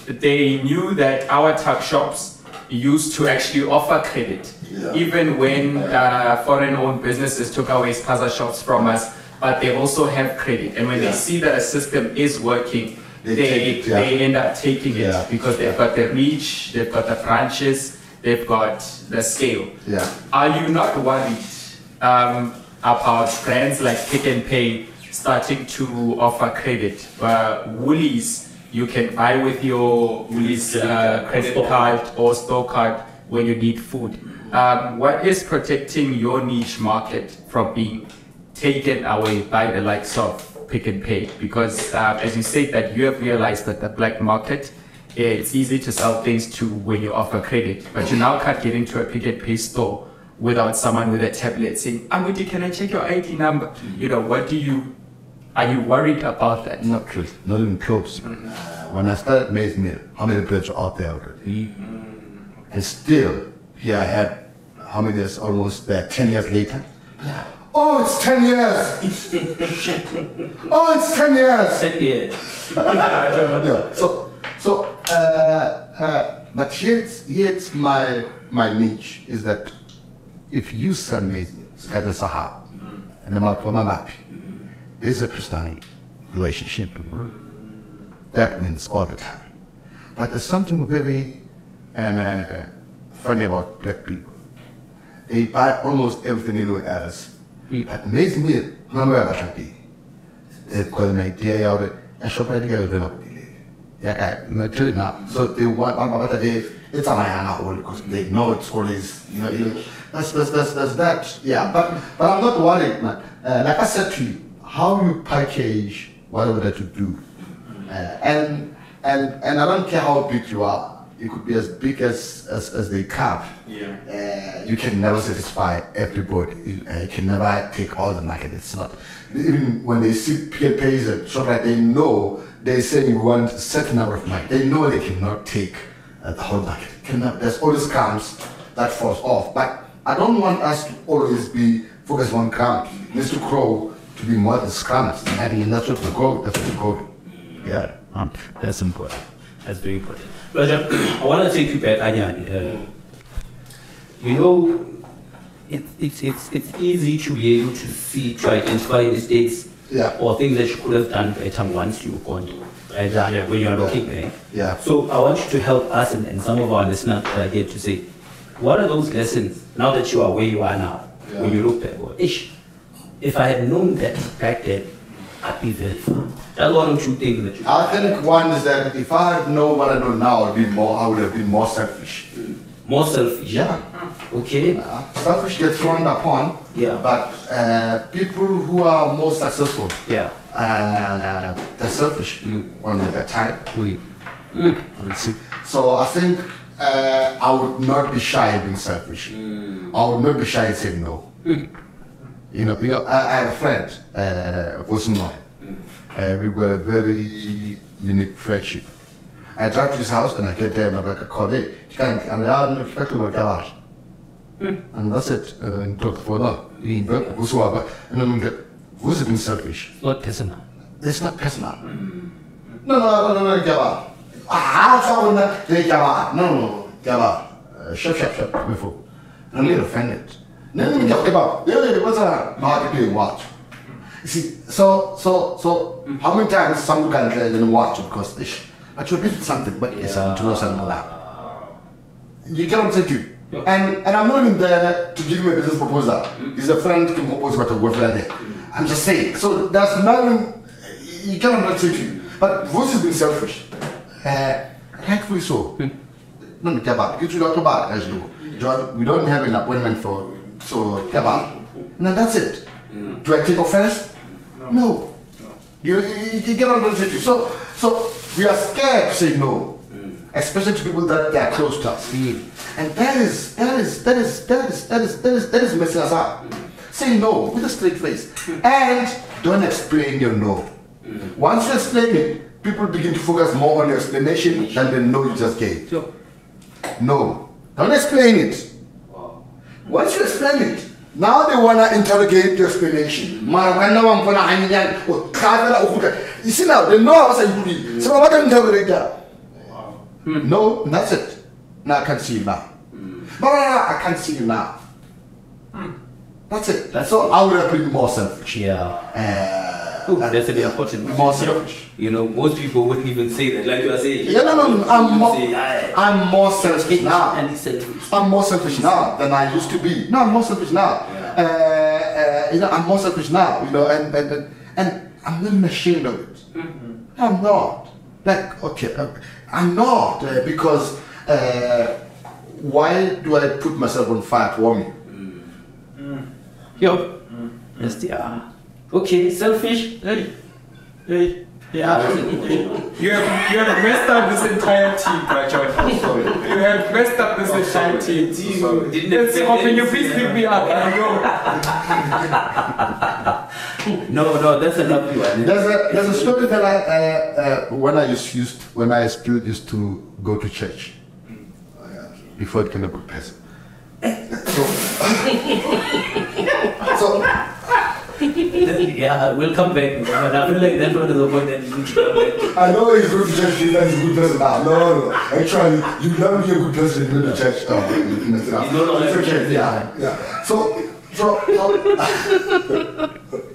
they knew that our tuck shops used to actually offer credit, Yeah. even when uh, foreign-owned businesses took away spaza shops from us. But they also have credit, and when Yeah. they see that a system is working, They they it, yeah. they end up taking it because they've got the reach, they've got the branches, they've got the scale. Yeah. Are you not worried um, about brands like Pick n Pay starting to offer credit. But Woolies, you can buy with your Woolies uh, credit card or store card when you need food. Um, what is protecting your niche market from being taken away by the likes of Pick n Pay? Because uh, as you say that you have realized that the black market, it's easy to sell things to when you offer credit, but you now can't get into a Pick n Pay store without someone with a tablet saying, ah, Amudi, can I check your ID number? You know, what do you, are you worried about that? Not true. Not even close. When I started maize meal, how many bridges are out there already? Mm. And still, here I had, how many years, almost there, 10 years later? Yeah. Oh, it's 10 years! (laughs) oh, it's 10 years! Yeah. (laughs) yeah. So, so, uh, uh, but here's, here's my, my niche is that if you Maze at the Sahara, and the Mapama there's a Christian relationship. That means all the time. But there's something very um, uh, funny about black people. They buy almost everything anywhere else. But Mill, remember about? They've got an idea of it, and shop right together, they're not yeah, uh, true now. So they want one about day. It's a my old because they know it's always you know. You, that's, that's that's that's that. Yeah, but but I'm not worried, man. Uh, like I said to you, how you package whatever that you do, uh, and and and I don't care how big you are. You could be as big as as, as they come. Yeah. Uh, you can never satisfy everybody. You, uh, you can never take all the market. It's not. Even when they see pay pays a shop like they know they say you want a certain number of market. They know they cannot take uh, the whole market. Cannot, there's always comes that falls off. But I don't want us to always be focused on crowd. Mr. Crow to grow to be more than scrummers. I mean, that's what the goal. That's what the goal. Yeah, um, that's important. That's very important. But (clears throat) uh, I want to take you back, Anyan. Uh, you know, it, it's, it's, it's easy to be able to see, to identify mistakes Yeah. or things that you could have done better once you've gone. Right? Yeah. When you're looking back. Yeah. So I want you to help us and, and some of our listeners uh, here to say, what are those lessons now that you are where you are now? When you look back, well, ish, if I had known that back then, I'd be very far. That's one or two things that you. I think one is that if I had known what I know now, I'd be more. I would have been more selfish. More selfish. Yeah. Okay. Uh, selfish gets frowned upon. Yeah. But uh, people who are more successful, Yeah. uh, they're selfish when they're time. We. So I think uh, I would not be shy of being selfish. I would not be shy in saying no. You know, because I, I have a friend, uh, Osman. Uh, we were a very unique friendship. I drive to his house and I get there and I'm like, I call it. And I don't expect to work out. And that's it. Uh, and talk for that. And we get, who's being selfish? Not personal. It's not personal. No, no, no, no, no, Java. Ah, on that? They Java. No, no, no, Java. Uh, shut, shut, shut. Before. I'm a little offended. No, no, no, Java. Yeah, what's that? Market doing what? See, so, so, so, how many times some didn't watch because they you're something, but it's a to know something like You get what I'm saying to you? And, and I'm not even there to give him a business proposal. Mm-hmm. He's a friend to propose what a work like that. I'm just saying. So there's nothing, you get what I'm saying to you. But Voice has been selfish. Uh, thankfully so. Hmm. No, no, Kebab. Because we don't about as you. John, We don't have an appointment for, so Kebab. And that's it. Mm-hmm. Do I take offense? No. You, you, you get what I'm saying to you. So, so we are scared to say no. Hmm. Especially to people that they are close to us. And that is, that is, that is, that is, that is, that is, that is messing us up. Hmm. Say no with a straight face. Hmm. And don't explain your no. Once you explain it, people begin to focus more on your explanation than the no you just gave. Sure. No. Don't explain it. Once you explain it, now they want to interrogate your explanation. Mara, when no one gonna hang yan, or travel or hook. You see now, they know how to do it. So what can interrogate that? No, that's it. Now I can see you now. No, no, no, I can't see you now. That's it. That's so I would have been more selfish. Yeah. Uh, Ooh, that's an important more selfish. You know, most people wouldn't even say that. Like you are saying. Yeah, no, no, no, I'm You more, say, "I- I'm more selfish now. And "It's I'm more selfish now than I used to be. No, I'm more selfish now. Uh, uh, you know, I'm more selfish now. You know, and and and, and I'm not ashamed of it. I'm not. Like, okay, uh, I'm not uh, because uh, why do I put myself on fire to warm you? Yo. Yes, they are. Okay, selfish. Hey. Hey. Yeah. (laughs) You have you have messed up this entire team, Rajon. You have messed up this entire team. Didn't Let's expect open you please pick me up. I go. (laughs) No, no, that's a lovely one. There's a there's a story that I uh, uh, when I used, used when I still used to go to church before it became a good person. So, (laughs) so Yeah, we'll come back. But I feel like that's one of the point that you need to come back. I know he's going to church. He's a good person now. No, no. Actually, you never be a good person. Go to church. No, it's not. You don't know It's okay. Yeah, yeah. So, so, (laughs)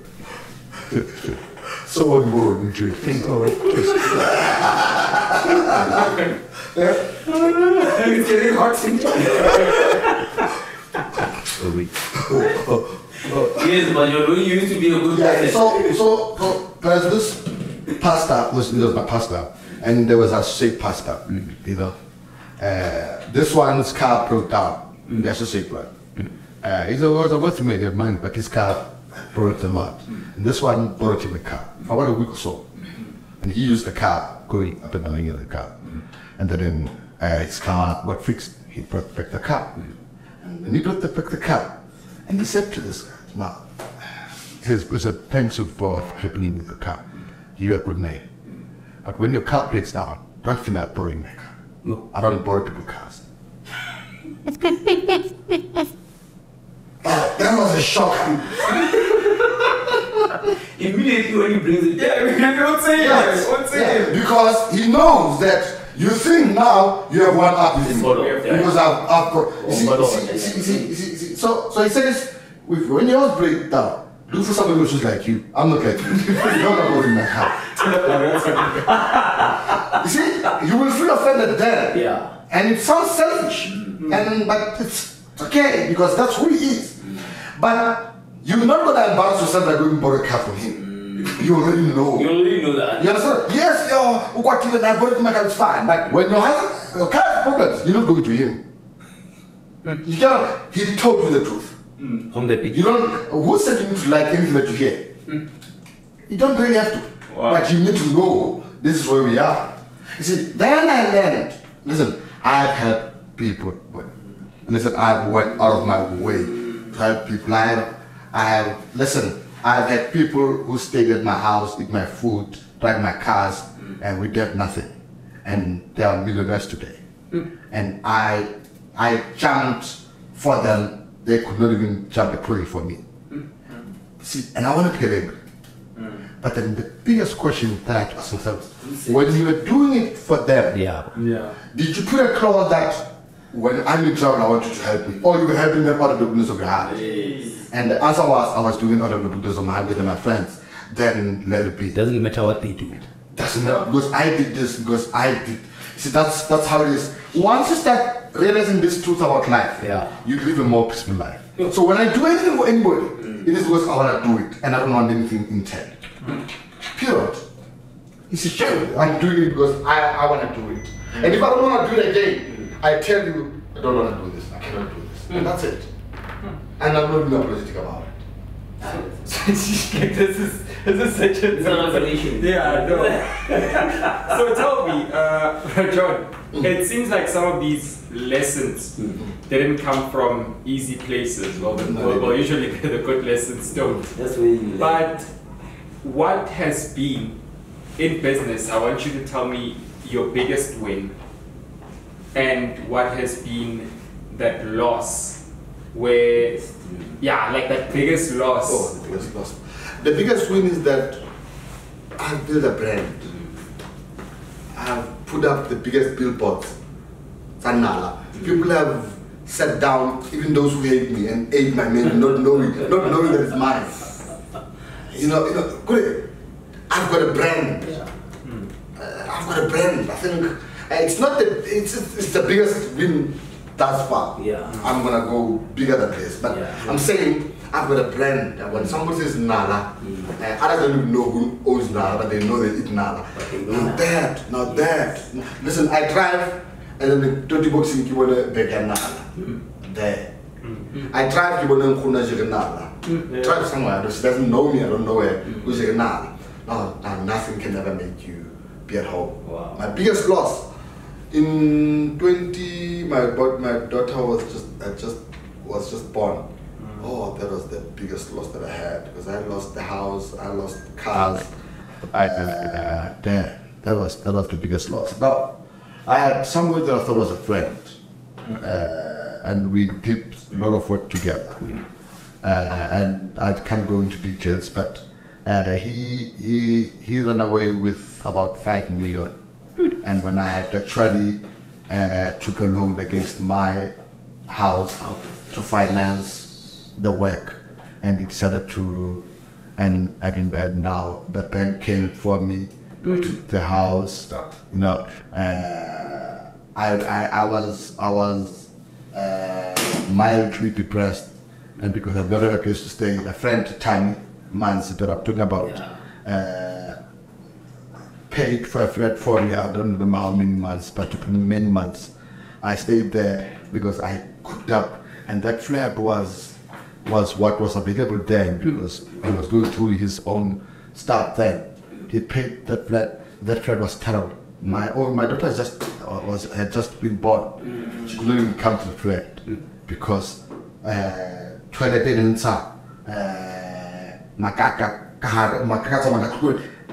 so, so what you want to think It's getting hot in Yes, but you're doing, you used to be a good Yeah, person. so, so, so there's this pastor, was, he was my pastor, and there was a sick pastor, you know. Uh, this one's car broke down, that's a sick one. Uh, he's a, was a workmate of mine, but his car broke him out. And this one borrowed him a car for about a week or so. And he used the car going up and down in the car. And then uh, his car got fixed. He brought back the car. And he brought the, back the car. And he said to this guy, now, his was a thanks you for helping me with the car. You are a good name. But when your car breaks down, don't feel like borrowing my car. No, I don't borrow people's cars. (laughs) Oh, that was a shock. Immediately when he brings it Yeah, we don't say Yes, it. Don't say yeah, it. because he knows that you think now you have one up with him. Follow, yeah. Because I've, I've pro- you see, you see, you see, you see, you see, see. So, so he says, if, when yours break down, look for somebody who's just like you. I'm not like (laughs) you. You're not going in my car. (laughs) you see, you will feel offended there. Yeah. And it sounds selfish. Mm-hmm. And but it's okay because that's who he is. But you're not gonna embarrass yourself by going borrow a car from him. Mm. You already know. You already know that. You understand? Yes, yo, what you I bought my car, it's fine. But when your husband, your car has problems, you're not going to him. You cannot, he told you the truth. Mm. From the beginning. You don't, who said you need to like anything that you hear? Mm. You don't really have to. Wow. But you need to know this is where we are. You see, then I learned, listen, I've helped people. But- And listen, I've went out of my way to help people. I have, I have, listen, I've had people who stayed at my house, eat my food, drive my cars, and we did nothing. And they are millionaires today. And I, I jumped for them. They could not even jump a tree for me. See, and I want to get angry. But then the biggest question that I have to ask myself, when you were doing it for them, Yeah. Yeah. did you put a clause that when I'm in trouble, I want you to help me, or you were helping them out of the goodness of your heart? And as answer was, I was doing it out of the goodness of my heart with my friends. Then let it be. Doesn't matter what they do. Doesn't matter because I did this because I did. See, that's that's how it is. Once you start realizing this truth about life, Yeah. you live a more peaceful life. So when I do anything for anybody, it is because I want to do it and I don't want anything in return. Period. You see, sure, I'm doing it because I, I want to do it. And if I don't want to do it again, I tell you, I don't want to do this. I cannot do this. And that's it. Hmm. And I'm not being apologetic about it. (laughs) this is this is such a It's an revelation. Yeah, I know. (laughs) so tell me, uh, (laughs) John, hmm. it seems like some of these lessons hmm. didn't come from easy places. Well, the, well, well, usually the good lessons don't. That's where you But what has been in business? I want you to tell me your biggest win and what has been that loss where, yeah, like that biggest loss. Oh, the biggest loss. The biggest win is that I've built a brand. I've put up the biggest billboards. Sanala. People have sat down, even those who hate me, and ate my menu, not knowing, not knowing that it's mine. You know, you know. I've got a brand. Uh, I've got a brand. I think it's not the it's it's the biggest win thus far. Yeah. I'm gonna go bigger than this, but Yeah. I'm saying I've got a brand. When somebody says Nala, mm. uh, others don't even know who owns Nala, but they know they eat Nala. they know Now Nala. that, that. Listen, I drive and then the 20 bucks in Kibona Bega Nala. Mm. There. Mm-hmm. I drive Kibona Nkuna Nala. Mm. Drive somewhere, she doesn't know me, I don't know her. Who's Nala? No, now nothing can ever make you be at home. Wow. My biggest loss in 20, my my daughter was just I just was just born. Oh, that was the biggest loss that I had because I lost the house, I lost the cars. I uh, that that was that was the biggest loss. Now, I had someone that I thought was a friend, uh, and we did a lot of work together. Uh, and I can't go into details, but uh, he he he ran away with about five million. And when I had actually uh, took a loan against my house to finance the work, and it started to, and I in bed now. The bank came for me to the house, you know. Uh, I, I I was I was uh, mildly depressed, and because I've got a place to stay, a friend, Tiny Mans, that I'm talking about. Uh, paid for a flat for me. I don't many months, but many months. I stayed there because I cooked up, and that flat was was what was available then because he was going through his own stuff then. He paid that flat. That flat was terrible. My oh, my daughter just was had just been born. She couldn't come to the flat because uh, toilet didn't start. Uh, makaka kahar makaka sama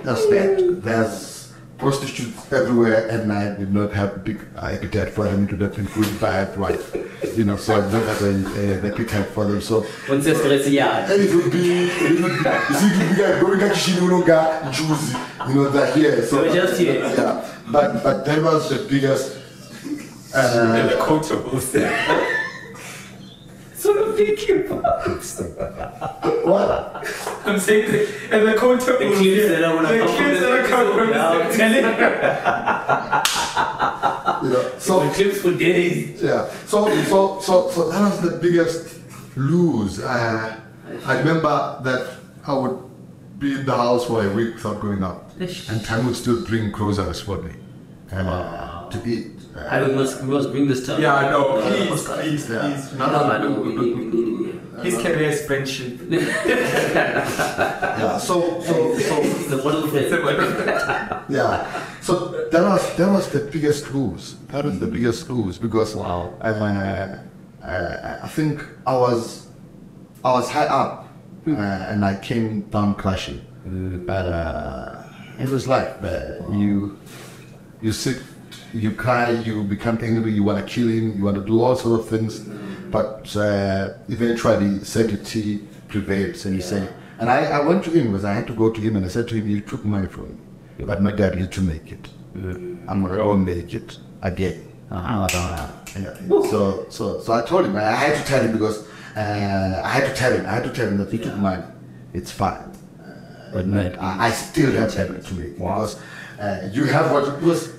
nakut. That. There's prostitutes everywhere, and I did not have a big appetite for them to that including my wife. You know, so I don't have a, a appetite for them. So Und das dritte Jahr. and it would be, it would be, you see, you guys going to Kishini Unonga, juicy, you know, that here. So, They were just here. Yeah, but, but that was the biggest, uh, (laughs) the quotable. So a big kid. what? I'm saying, the, and the quotable. The clips that I wanna the come from clips this that I come from now I'm this telling You know, so, The clips for days. yeah, so, so, so, so that was the biggest lose. Uh, I remember that I would be in the house for a week without going out, and time would still bring groceries for me and uh, to eat. I we must, we must bring this time. Yeah, no, please, please, Yeah. please. No, No, no, man, no, we need, we need it. His career is friendship. (laughs) yeah, so, so, so, It's a model friend. (laughs) Yeah. So that was that was the biggest lose. That was the biggest lose because Wow. I'm, uh, uh, I think I was I was high up uh, and I came down crashing. But uh, it was like uh, you you sit, you cry, you become angry, you want to kill him, you want to do all sorts of things. But uh, eventually, sanity prevails, and you say. And I, I went to him because I had to go to him, and I said to him, "You took money from me, but my dad used to make it. I'm gonna make it again." Uh-huh. Yeah. So, so, so I told him. I had to tell him because uh, I had to tell him. I had to tell him that he took money. It's fine. But not. I, I still have that to make because uh, you have what it was.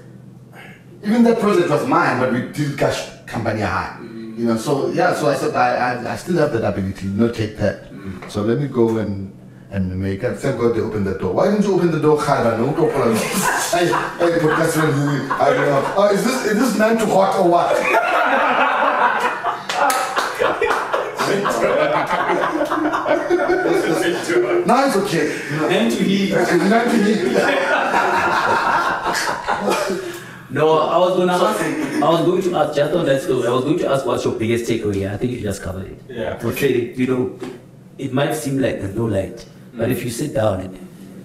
Even that project was mine, but we did cash company high. You know, so yeah, so I said I, I, I still have that ability, not take that. So let me go and and make it. Thank God they opened the door. Why didn't you open the door, Khaira? No problem. Hey, hey, but that's when I don't know. Oh, is this is this nine too hot or what? Now it's okay. And to heat. Nine to heat. (laughs) No, I was gonna ask. I was going to ask just on that story. I was going to ask what's your biggest takeaway. I think you just covered it. Yeah. For trading, you know, it might seem like there's no light, but if you sit down and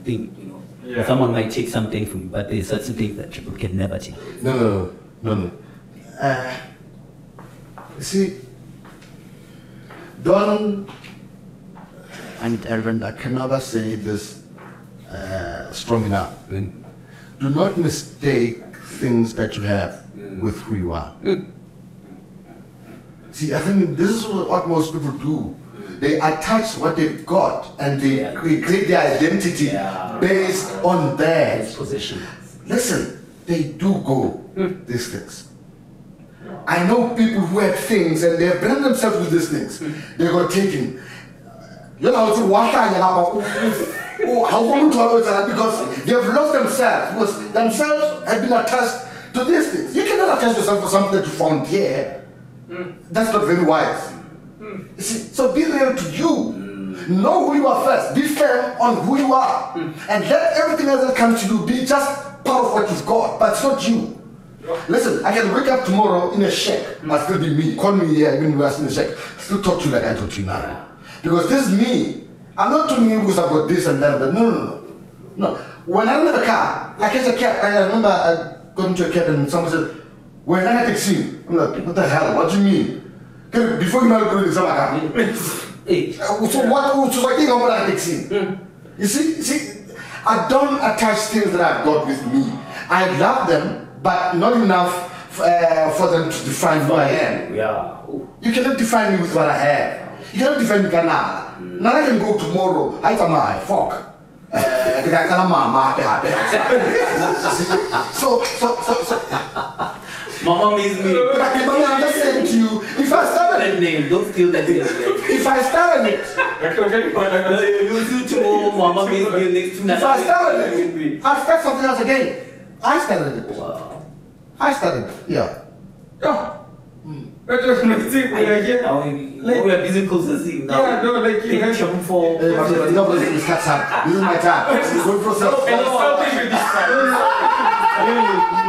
think, you know, Yeah. someone might take something from you, but there's certain things that people can never take. No, no, no, no. Uh, you see, don't, and Aaron, I can never say this uh, strong enough. Do not mistake things that you have with who you are. See, I think this is what most people do. They attach what they've got and they Yeah. create their identity Yeah. based on that. Position. Listen, they do go these things. I know people who had things and they have branded themselves with these things. They got taken. You know, to Oh, how come to always that? Because they have lost themselves. Because themselves have been attached to these things. You cannot attach yourself to something that you found here. Hmm. That's not very wise. Hmm. You see, so be real to you. Know who you are first. Be firm on who you are. Hmm. And let everything else that comes to you be just part of what you've got, but it's not you. Listen, I can wake up tomorrow in a shack, but still be me. Call me here even you are in a shack. Still talk to you like I talk to you now. Because this is me. I'm not talking because this and that, but no, no, no. No. When I remember a car, I catch a cab. I remember I got into a cab and someone said, When I taxi, I'm like, what the hell? What do you mean? Okay, Before you know it, it's (laughs) like, uh, so what? So I think I'm gonna taxi. You see, see, I don't attach things that I've got with me. I love them, but not enough uh, for them to define who I am. yeah. You cannot define me with what I have. You cannot define me Ghana. Now I can go tomorrow. I tell my fuck. (laughs) Uh, I can mama. (laughs) So, so, so, so. Mama means me. (laughs) But I'm just saying to you, if I started, That name, don't steal that name. if I started it, You see tomorrow, Mama means me next to if I started it, I start something else again. I started it. Wow. I started it. Yeah. Oh. I don't know. See, we are here. Now we, we are busy processing now. Yeah, no, like you have. Picture for. Hey, but you know, this is time. This is my time. Go process. And it's selfish with this time. You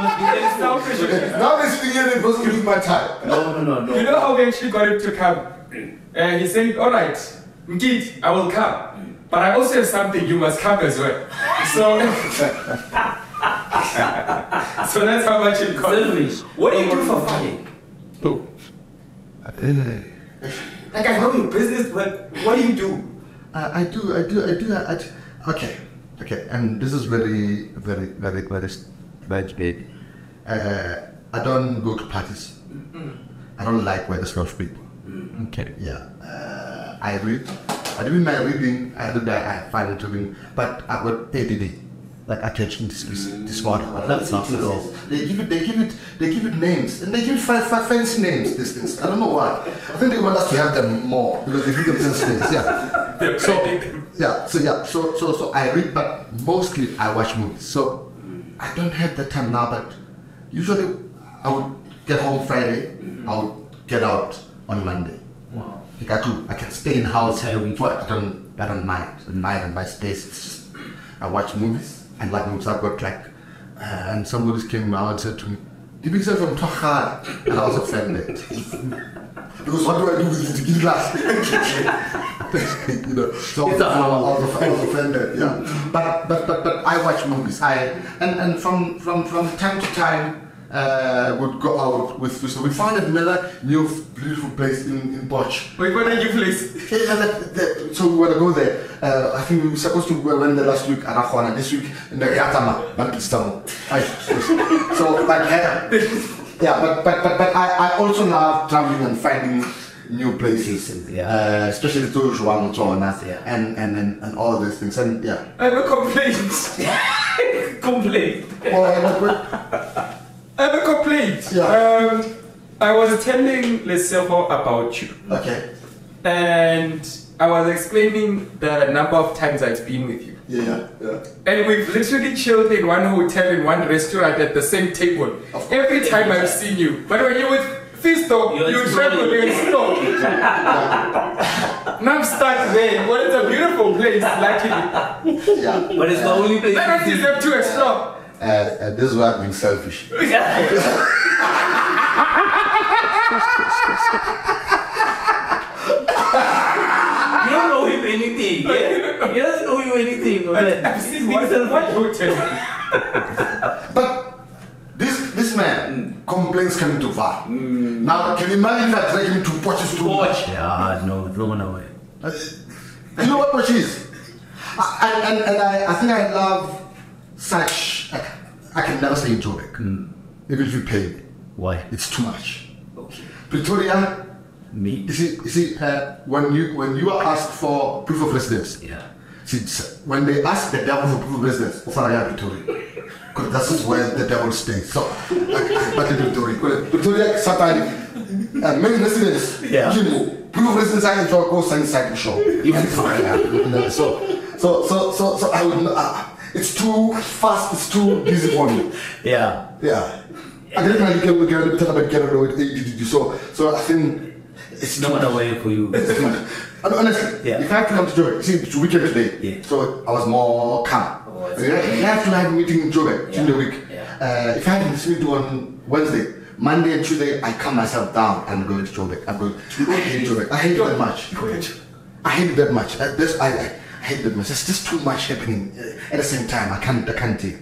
must be It's careful. selfish with this time. Now this thing here, it doesn't use my time. No, no, no, no. You know how we actually got him to come? And he said, all right, Mkit, I will come. But I also have something you must come as well. So, (laughs) so that's how much it cost. Selfish. What do you do for fun? Like I know your business, but what do you do? I, I do, I do, I do, I, I- okay, okay, and this is very, very, very, very, very big. Uh, I don't go to parties. I don't like where the of people. Okay. Yeah, uh, I read. I do my reading. I do that. I find it reading, but I've got ADD, like attention dis- disorder. That's not so. They give it, they give it, they give it names, and they give it fa- fa- fancy names. These things. I don't know why. I think they want us to have them more because they give them fancy names. Yeah. So yeah, so yeah, so so so I read, but mostly I watch movies. So I don't have the time now, but usually I would get home Friday. I would get out on Monday. Wow. Like I do, I can stay in house. Entire week. But I don't, I don't mind. I don't mind and my space. I watch movies. I like. I've got like, uh, and some movies came out and said to me, "The big from Tochar, and I was offended. because what do I do with the glass? (laughs) you know, so It's I was, I was offended. Yeah, but but but but I watch movies. I and and from from from time to time. Uh, would go out with so we found another new beautiful place in, in Boch. Wait, what are you place? Yeah, that, that, so we want to go there. Uh, I think we were supposed to go when the last week and Afwana this week in the Yatama, Bankistown. So like yeah, yeah, but but but, but I, I also love traveling and finding new places. Places, yeah. Uh, especially to Juan Chona Yeah. and, and, and and all these things. And yeah. I have a complaint. (laughs) Complaint. Well, but- I have a complaint. Yeah. Um, I was attending Lesero about you. okay. And I was explaining the number of times I've been with you. Yeah, yeah, yeah. And we've literally chilled in one hotel, in one restaurant at the same table. Every time I've seen you. But when you're with Fisto, You're you exploring. travel, you explore. now I'm stuck there. What is a beautiful place, luckily. yeah. But it's the only place. I don't deserve to explore. Uh, uh, this is why I'm being selfish. (laughs) You don't know him anything. Yeah? He doesn't know you anything. Okay? I've seen things at one. But this this man complains coming too far. Now, can you imagine that I drag him to Porches too much? Yeah, no, no, no way. You know what Porch is? I, and, and, and I, I think I love such. I, I can never stay in Joburg. Even if you pay me. Why? It's too much. Okay. Pretoria, Me? you see, you see uh, when you when you are asked for proof of residence, Yeah. see, when they ask the devil for proof of residence, Ofaraya Pretoria. Because that's where the devil stays. So, like, but in Pretoria, Pretoria, Satani, uh, main residence, Yeah. Kimo, for instance, I enjoy go science cycle show. Even if I am. So, so, so, so, so I would. not- Uh, it's too fast. It's too busy for me. Yeah. Yeah. I didn't really get get get about get away with ADD. So, so I think it's not much. a way for you. And honestly, Yeah. if I had to come to Joburg, see, it's weekend today, Yeah. so I was more calm. Oh, I you have to have a meeting in Joburg during the week. Yeah. Uh, if I had this meeting on Wednesday, Monday and Tuesday, I calm myself down and go to Joburg. I'm going to I hate Joburg. I hate it that much. I hate it that much. Uh, this, I, I hate it that much. There's too much happening uh, at the same time. I can't, I can't deal.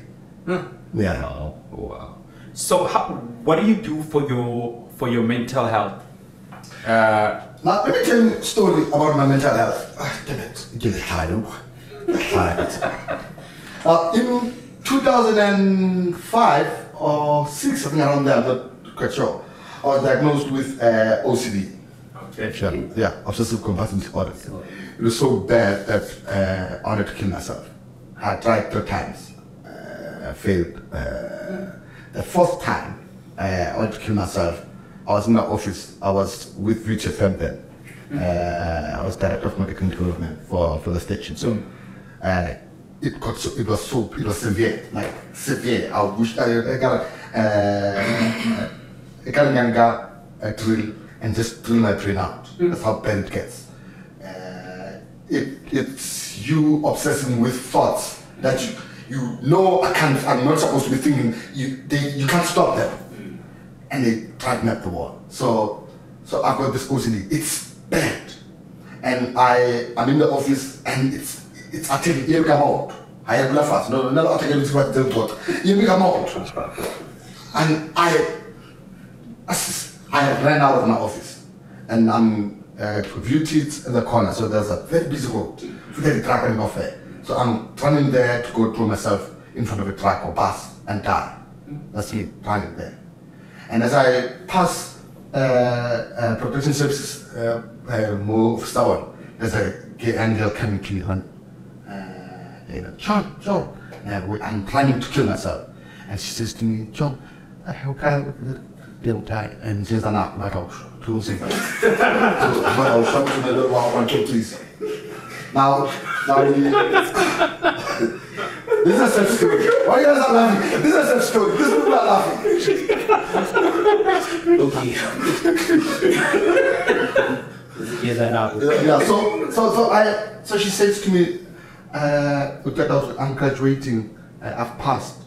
Yeah. Wow. Wow. So, how, what do you do for your for your mental health? Uh, Now, let me tell you a story about my mental health. Ah, damn it. Give it time. Uh, in 2005 or 6, I think around there, I'm not quite sure, I was diagnosed with uh, OCD. okay. Sure. Yeah, obsessive compulsive disorder. It was so bad that uh, I wanted to kill myself. I tried three times. Uh, failed. Uh, the fourth time uh, I wanted to kill myself, I was in my office. I was with Richard then. Uh, I was director of medical development for, for the station. So uh, it got so, it was so it was severe, like severe. I wish I, I got a, I got a a drill and just drill my brain out. That's how it gets. It, it's you obsessing with thoughts that you, you know I can't, I'm not supposed to be thinking. You, they, you can't stop them. Mm. And they up the wall. So, so I've got this OCD. It's bad. And I, I'm in the office and it's, it's actually, here come out. I have left us. No, no, not again, it's what they got. Here come out. And I, I ran out of my office and I'm uh, viewed it in the corner. So there's a very busy road. Very truck and off. So I'm running there to go throw myself in front of a truck or bus and die. That's me running there. And as I pass uh, uh, protection services uh, uh, move Stour, there's a gay angel coming to me on, uh, you know, John, John. I'm planning to kill myself. And she says to me, John, I hope I don't die. And she's an up, like, oh, two things. So, well, come to the little one, one, two, please. Now, now we. this is a sad story. Why are you guys laughing? This is a sad story. These people are laughing. Okay. Get that out. yeah, so so so I so she says to me, uh, us, I'm graduating, uh, I've passed.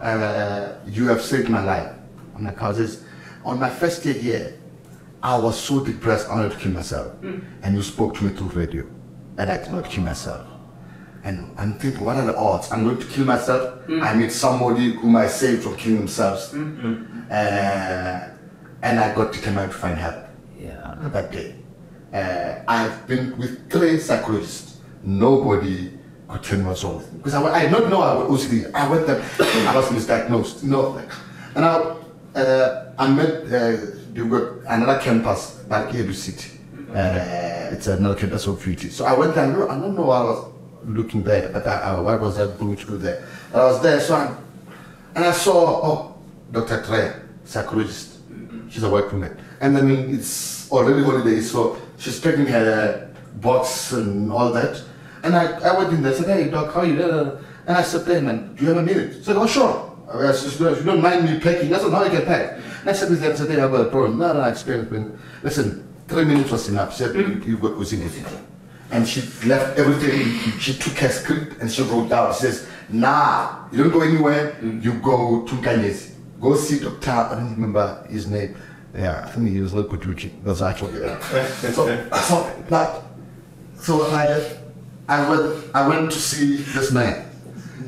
Uh, you have saved my life. I'm like, how's this? On my first year here, I was so depressed, I wanted to kill myself. And you spoke to me through radio. And I cannot kill myself. And I'm thinking, what are the odds? I'm going to kill myself. I meet somebody whom I saved from killing themselves. Uh, and I got determined to find help Yeah. that day. Uh, I've been with three psychologists. Nobody could tell me what's wrong with me. Because I, I did not know I was OCD. I went there, (coughs) I was misdiagnosed. You know, and I, uh, I met, uh, they've got another campus back here to City. Uh, it's another campus of beauty. So I went there, I don't- I don't know why I was looking there, but I, I, why was I going to go there? I was there, so I, and I saw, oh, Dr. Trey, psychologist. She's a white woman. And then it's already holidays, so she's packing her box and all that. And I, I went in there, and said, hey, doc, how are you? And I said, hey, man, do you have a minute? She said, oh, sure. I said, you don't mind me packing, I said, no, I can pack. And I said, with them, said, hey, I've got a problem. No, no, I explained. Listen, three minutes was enough. She said, you- you've got OCD. And she left everything. She took her script and she wrote down. She says, nah, you don't go anywhere. You go to Kanyesi. Go see Dr. I don't remember his name. Yeah, I think he was local Gucci. That's actually yeah. So, so that, so I, I went, I went to see this man.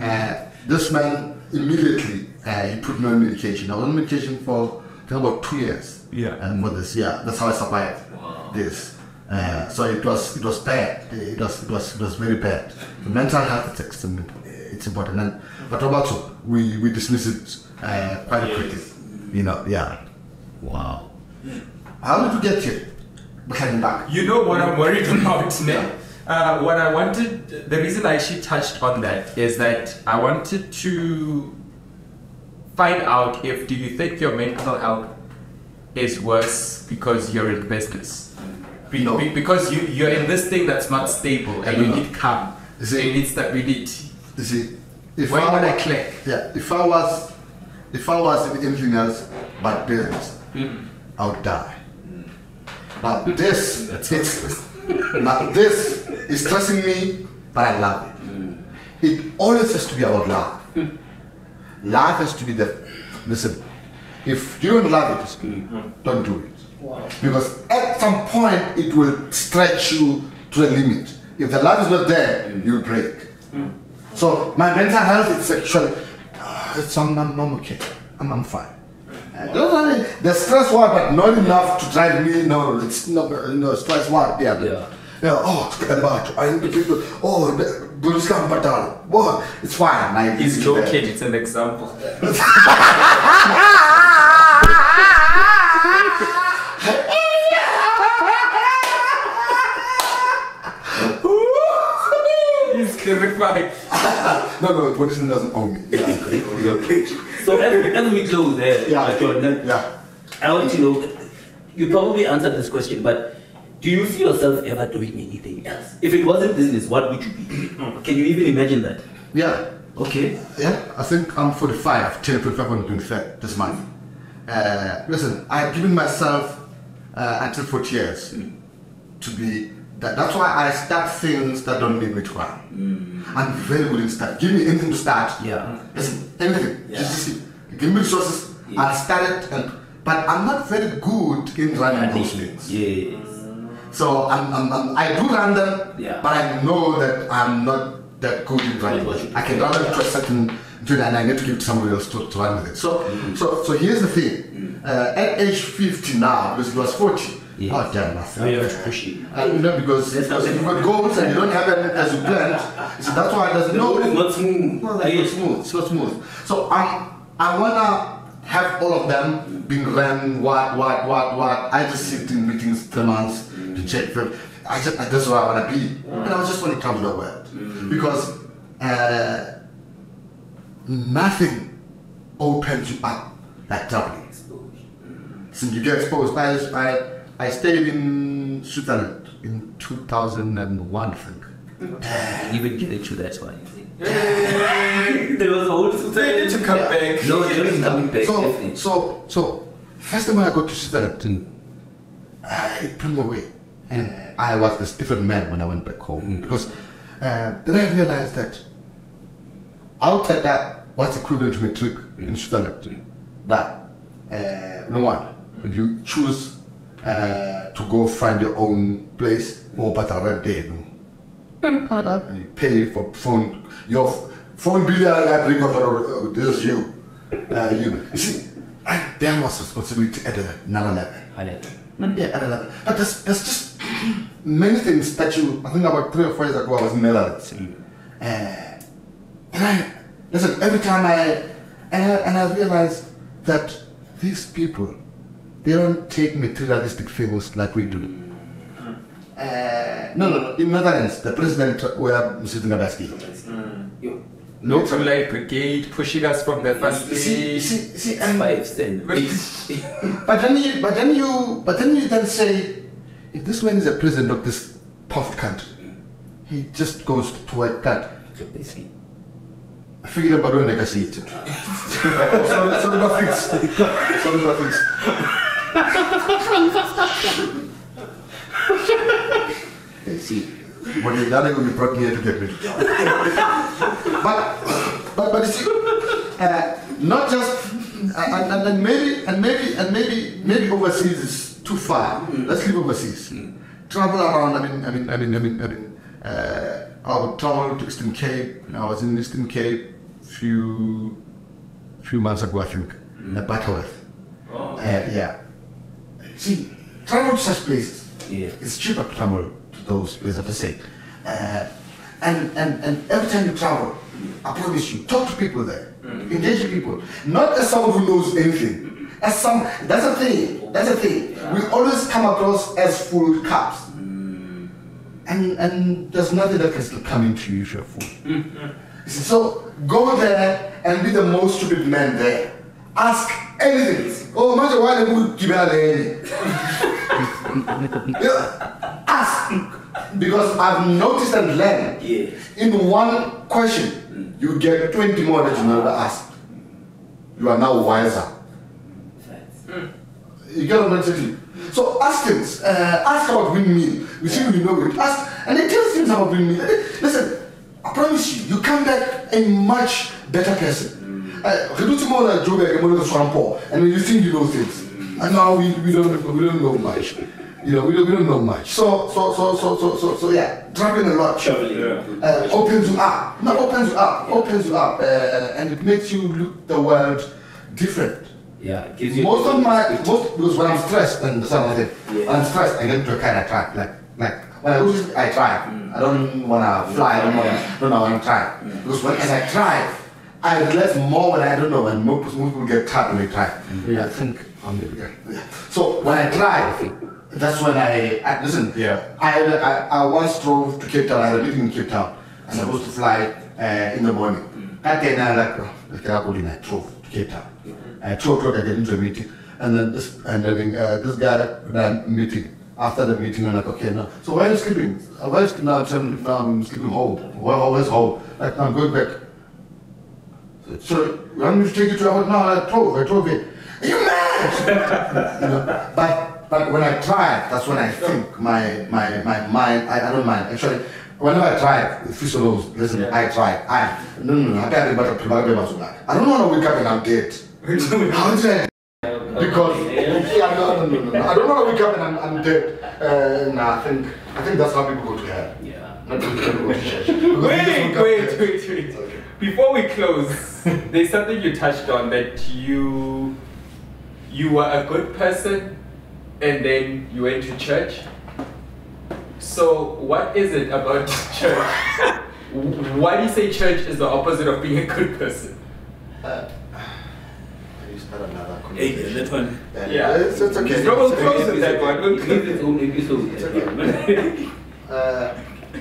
Uh, this man immediately, uh, he put me on medication. I was on medication for I think about two years. Yeah. And with this, yeah, that's how I survived this. Uh, so it was, it was bad. It was, it was, it was very bad. The mental health is extremely, it's important. And, but Roberto, we, we dismiss it uh, quite quickly. You know, yeah. Wow. How did you get here? Behind back. You know what I'm worried (laughs) about now? Uh, what I wanted, the reason I actually touched on that is that I wanted to find out if do you think your mental health is worse because you're in business? Be- No. be- because you you're in this thing that's not stable and you need calm. You see- you need stability. You see, if I would I click? Yeah, if I was, if I was in anything else but business, mm. I would die. Now (laughs) this, it's, now (laughs) this is stressing me, but I love it. Mm. It always has to be about love. (laughs) Life has to be the, listen, if you don't love it, don't do it. Because at some point it will stretch you to the limit. If the love is not there, you'll break. So my mental health is actually, uh, it's, I'm, I'm, I'm okay. I'm, I'm fine. Don't the stress one, but not enough to drive me. No, it's not. No stress one. Yeah. Yeah. Yeah. Oh, about I need to people. Oh, the- Bruce Campbell. Whoa, it's fine. I He's it's joking. It's an example. He's clarifying. No, no, Buddhism doesn't own me. Yeah, okay. okay. So as, as we close there, Yeah. Jordan, Yeah. I want to know, you probably answered this question, but do you see yourself ever doing anything else? If it wasn't business, what would you be doing? Can you even imagine that? Yeah. Okay. Yeah, I think I'm 45, 10, 45, I'm doing fair this month. Uh, listen, I've given myself uh, until 40 years to be, that, that's why I start things that don't need me to run. I'm very good in start. Give me anything to start. Yeah. Listen, anything. Yeah. Just, just give me resources, Yeah. I'll start it, and, but I'm not very good in running those things. Yes. So I'm, I'm, I'm, I do run them, Yeah. but I know that I'm not that good in running. I can run them to a certain tune and I need to give it to somebody else to, to run with it. So, so, so here's the thing. Uh, at age 50 now, because it was 40, Yes. oh damn, that's you have push it. uh, you know, because because how- you've got goals and you don't have them as you planned, (laughs) so that's why it doesn't The know. not smooth. No, it's not smooth. It's not smooth. So um, I wanna have all of them being run. What, what, what, what? I just sit in meetings three months to check them. I just that's where I wanna be. And I was just when it comes to the word because uh, nothing opens you up like traveling. So you get exposed. I, I, I stayed in Switzerland in 2001, I think. (laughs) Even get into that one. there was a whole They to come back. No, there is coming back. So, so, so, first time I got to Switzerland, and, uh, it blew me away. And I was this different man when I went back home because uh, then I realized that outside that, was equivalent to matric in Switzerland? That, uh, no one, you choose uh, to go find your own place or better I rent there. no? and you pay for phone your phone bill I bring over this is you uh, you you see I, there was responsibility at another level Highlight. yeah at another level but there's, there's just many things that you I think about three or four years ago I was in Netherlands uh, and I listen every time I and I, and I realized that these people they don't take materialistic things like we do uh, no, no, no. In Netherlands, the president were Mr. Ngabaski. No Light Brigade pushing us from the first You see, see, see, and Five, ten, But- eight. (laughs) but then you, but then you, but then you then say, if this man is a president of this tough country, he just goes to work that. Basically. Figure out when I can see it. So, so the things. So the things. See, What you done, you brought here to get me. but, but, but you see, uh, not just, uh, and, and, and maybe, and maybe, and maybe, maybe overseas is too far. Let's live overseas. Travel around. I mean, I mean, I mean, I mean, I mean. Uh, I would travel to Eastern Cape. I was in Eastern Cape few, few months ago, I think, at Butterworth. Uh, yeah. See, travel to such places. Yeah. It's cheaper to travel to those places, per se. Uh, and, and, and every time you travel, I promise you, talk to people there. Engage with people. Not as someone who knows anything. As some, that's a thing. That's a thing. We always come across as full cups. Hmm. And, and there's nothing that can still come into you if you're full. Hmm. You So go there and be the most stupid man there. Ask anything. Oh, imagine why they would give out any. Yeah. ask because I've noticed and learned Yeah. in one question hmm. you get 20 more that you never asked. You are now wiser. You get what I'm saying? So ask things. Uh, ask about windmill. We see you know it. Ask, and they tell things about windmill. Listen, I promise you, you come back a much better person. Uh, you do tomorrow, Joe, like, I'm gonna swamp, and then you think you know things. And now we, we don't we don't know much. You know, we don't, we don't know much. So so so so so so, so yeah, traveling a lot Traveling. uh, opens you up. Not opens you up, opens you up, uh, and it makes you look the world different. Yeah. it gives you- Most of my most because when I'm stressed and something, Yeah. I'm stressed. I get into a kind of track, like like when I lose, I try. Mm. I don't wanna fly. I don't wanna. Don't know. I'm trying because when as I try, I realize more when I don't know. And most, most people get tired when they try. Yeah, I think I'm the. Yeah. So when I try, that's when I, I listen. Yeah. I, I I once drove to Cape Town. I had a meeting in Cape Town. I'm supposed to fly uh, in the morning. Mm. That day, I like, oh, let's get up I drove to Cape Town. I drove, drove, I get into a meeting, and then this, and then uh, this guy ran meeting. After the meeting, I'm like, okay, now, so where are you sleeping? Uh, Where is now? I'm now I'm sleeping home. Where, where's home? Like, I'm going back. So, you want me to take you to hotel? No, I drove, I drove it. Are you mad? (laughs) you know, but, but when I try, that's when I think my, my, my mind, I, I don't mind. Actually, whenever I try, if you listen, I try. I, no, no, no, I can't remember the I don't want to wake up and I'm dead. How did I? Because, yeah, no, no, no, no. I don't want to wake up and I'm, I'm dead. Uh, no, I think, I think that's how people go to hell. Yeah. Not to go to church. (laughs) You Wait, wait, wait, wait. Okay. Before we close, there's something you touched on that you you were a good person and then you went to church. So what is it about (laughs) church? Why do you say church is the opposite of being a good person? Can you start another Hey, conversation? that one. Yeah. It's, it's okay. No, we'll It's close okay. that one. We'll It needs its own episode. okay. (laughs) Uh,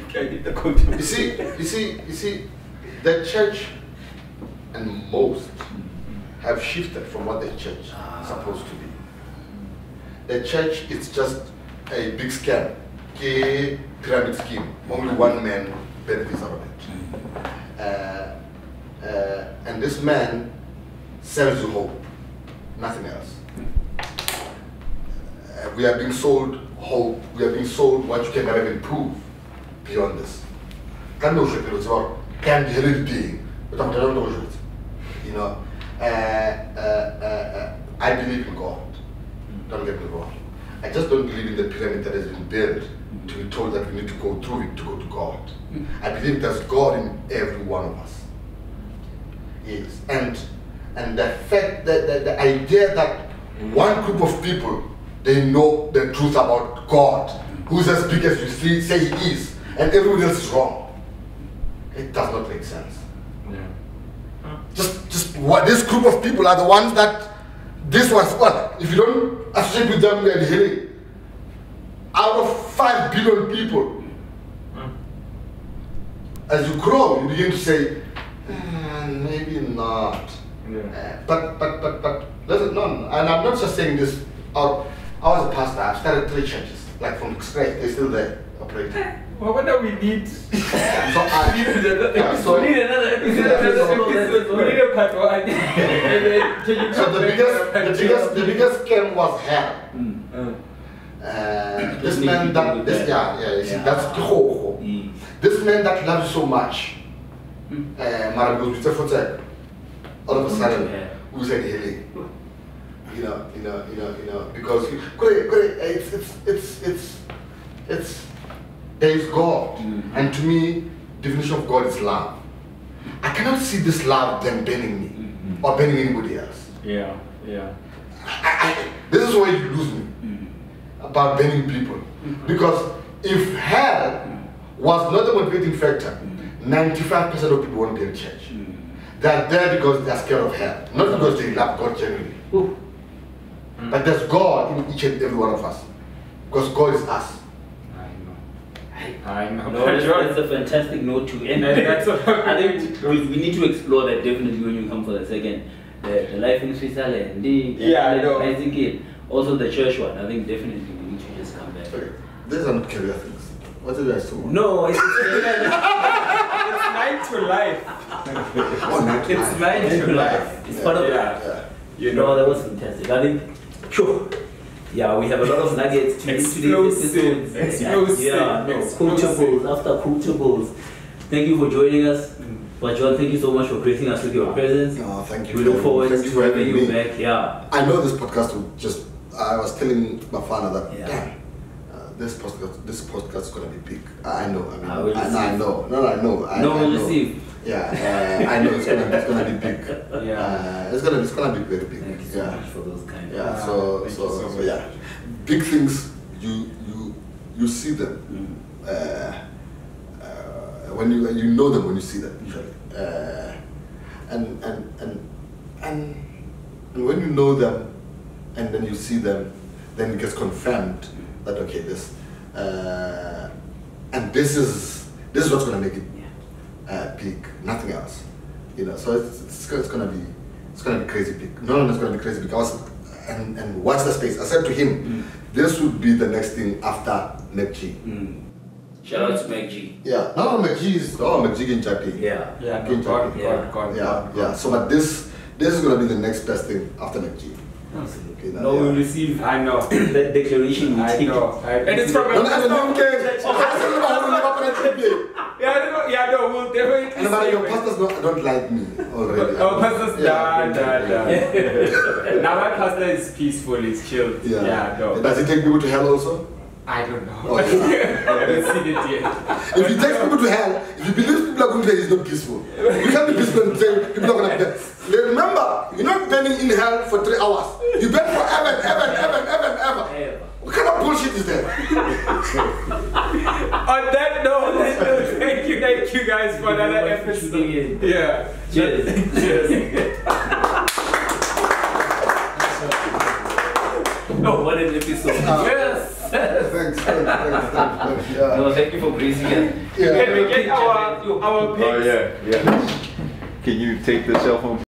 Can I get the code? you see, you see, you see, the church and most have shifted from what the church is supposed to be. The church is just a big scam, a pyramid scheme. Only one man benefits out of it. Uh, uh, and this man sells you hope, nothing else. Uh, we are being sold hope. We are being sold what you can never improve beyond this. Can no shit it's can be heredity, but I'm telling you. You know, uh, uh, uh, uh, I believe in God. Don't get me wrong. I just don't believe in the pyramid that has been built to be told that we need to go through it to go to God. I believe there's God in every one of us. Yes, and and the fact that the, the idea that one group of people they know the truth about God, who's as big as you see, say he is, and everyone else is wrong. It does not make sense. Just just what this group of people are the ones that this was what if you don't associate with them, you're healing. Out of five billion people, as you grow, you begin to say, "Ah, maybe not. Uh, but but but but listen, no, no, and I'm not just saying this. Out, I was a pastor. I've started three churches, like from scratch. They're still there operating. (laughs) Well, what do we need? (laughs) So I, (laughs) We need another Yeah, so- episode. We need another We need episode. another episode. We need a part one. And then you so the biggest, with a part the biggest, the biggest scam was hell. Uh, Uh, this man that, this, do yeah, yeah, you see, Yeah. that's the whole. Mm. This man that loves you so much, uh, all of a sudden, Yeah. who's in healing? You know, you know, you know, you know, because great, it's, it's, it's, it's, it's, there is God, Mhm. and to me, definition of God is love. I cannot see this love then burning me Mhm. or burning anybody else. yeah, yeah. I, I, this is where you lose me mm-hmm. about burning people. Mm-hmm. Because if hell mm-hmm. was not the motivating factor, 95% of people won't be in church. They are there because they are scared of hell, not because they love God genuinely. Mm. But there's God in each and every one of us. Because God is us. I know. I know. No, that's, that's a fantastic note to end. (laughs) And that's what I'm I going think we, we need to explore that definitely when you come for the second. The, the life in Switzerland. The, Yeah, I know. I think it. Also the church one. I think definitely we need to just come back. Okay. these are not career things. What do you guys do? No, it's, It's nine to life. Oh, not It's mine. nine to life. it's part of Yeah. Yeah. You No, know. that was fantastic. I think, sure. Yeah, we have a lot of nuggets to Explosive, explosive, Yeah, no, explosive. quotables after quotables. Thank you for joining us. Mm. But John, thank you so much for gracing us with your presence. No, thank you. We look forward to you having having you me. back. Yeah. I know this podcast will just. I was telling my father that Yeah. damn, this podcast, this podcast is gonna be big. I know. I mean, I will I, know, I know. No, no, I know. I, No, I we'll know. receive. Yeah, uh, I know it's gonna, it's gonna be big. (laughs) Yeah. Uh, it's gonna, it's gonna be very big. Thank you so yeah. much for those kind Yeah. of. So, so, so so, yeah, big things. You, you, you see them. Mm. Uh, uh, when you you know them when you see them usually. Uh, and and and and and when you know them, and then you see them, then it gets confirmed that okay, this uh, and this is this is what's gonna make it uh, big, nothing else. You know, so it's, it's, it's gonna be it's gonna be crazy big. No one is gonna be crazy because and and watch the space. I said to him, this would be the next thing after MacG. Mm. Shout out to MacG. Yeah, no, no, MacG is oh MacG in Japan. Yeah. Yeah, no, King gone, Jack. gone, gone, yeah, gone, yeah. So, but this this is gonna be the next best thing after MacG. Absolutely. Okay, No, yeah. we receive I know. (coughs) that declaration. I know. I, and it's from a No, no, no, no, pastor. okay. Oh, I said, no, no, no, no, no, no, Yeah, I don't know. Yeah, no, we'll definitely. And about your pastors don't, don't like me already. (laughs) Oh, pastor's Yeah, nah, nah, nah. now my pastor is peaceful, he's chilled. Yeah. Yeah, no. Does he take people to hell also? I don't know. Oh, I haven't seen it yet. If he takes people to hell, if he believes people are going to hell, he's not peaceful. You can't be peaceful and say people are going to burn. Remember, you're not burning in hell for three hours. You burn forever, ever, ever, ever, ever. Ever. What kind of bullshit is that? (laughs) On that note, thank you, thank you guys for another very much for episode. tuning in. Yeah. Cheers. Cheers. (laughs) (laughs) Oh, what an episode. yes. Thanks, thanks, thanks, thanks, thanks. Yeah. No, thank you for gracing us. Can we get our, our Oh yeah, yeah. Can you take the cell phone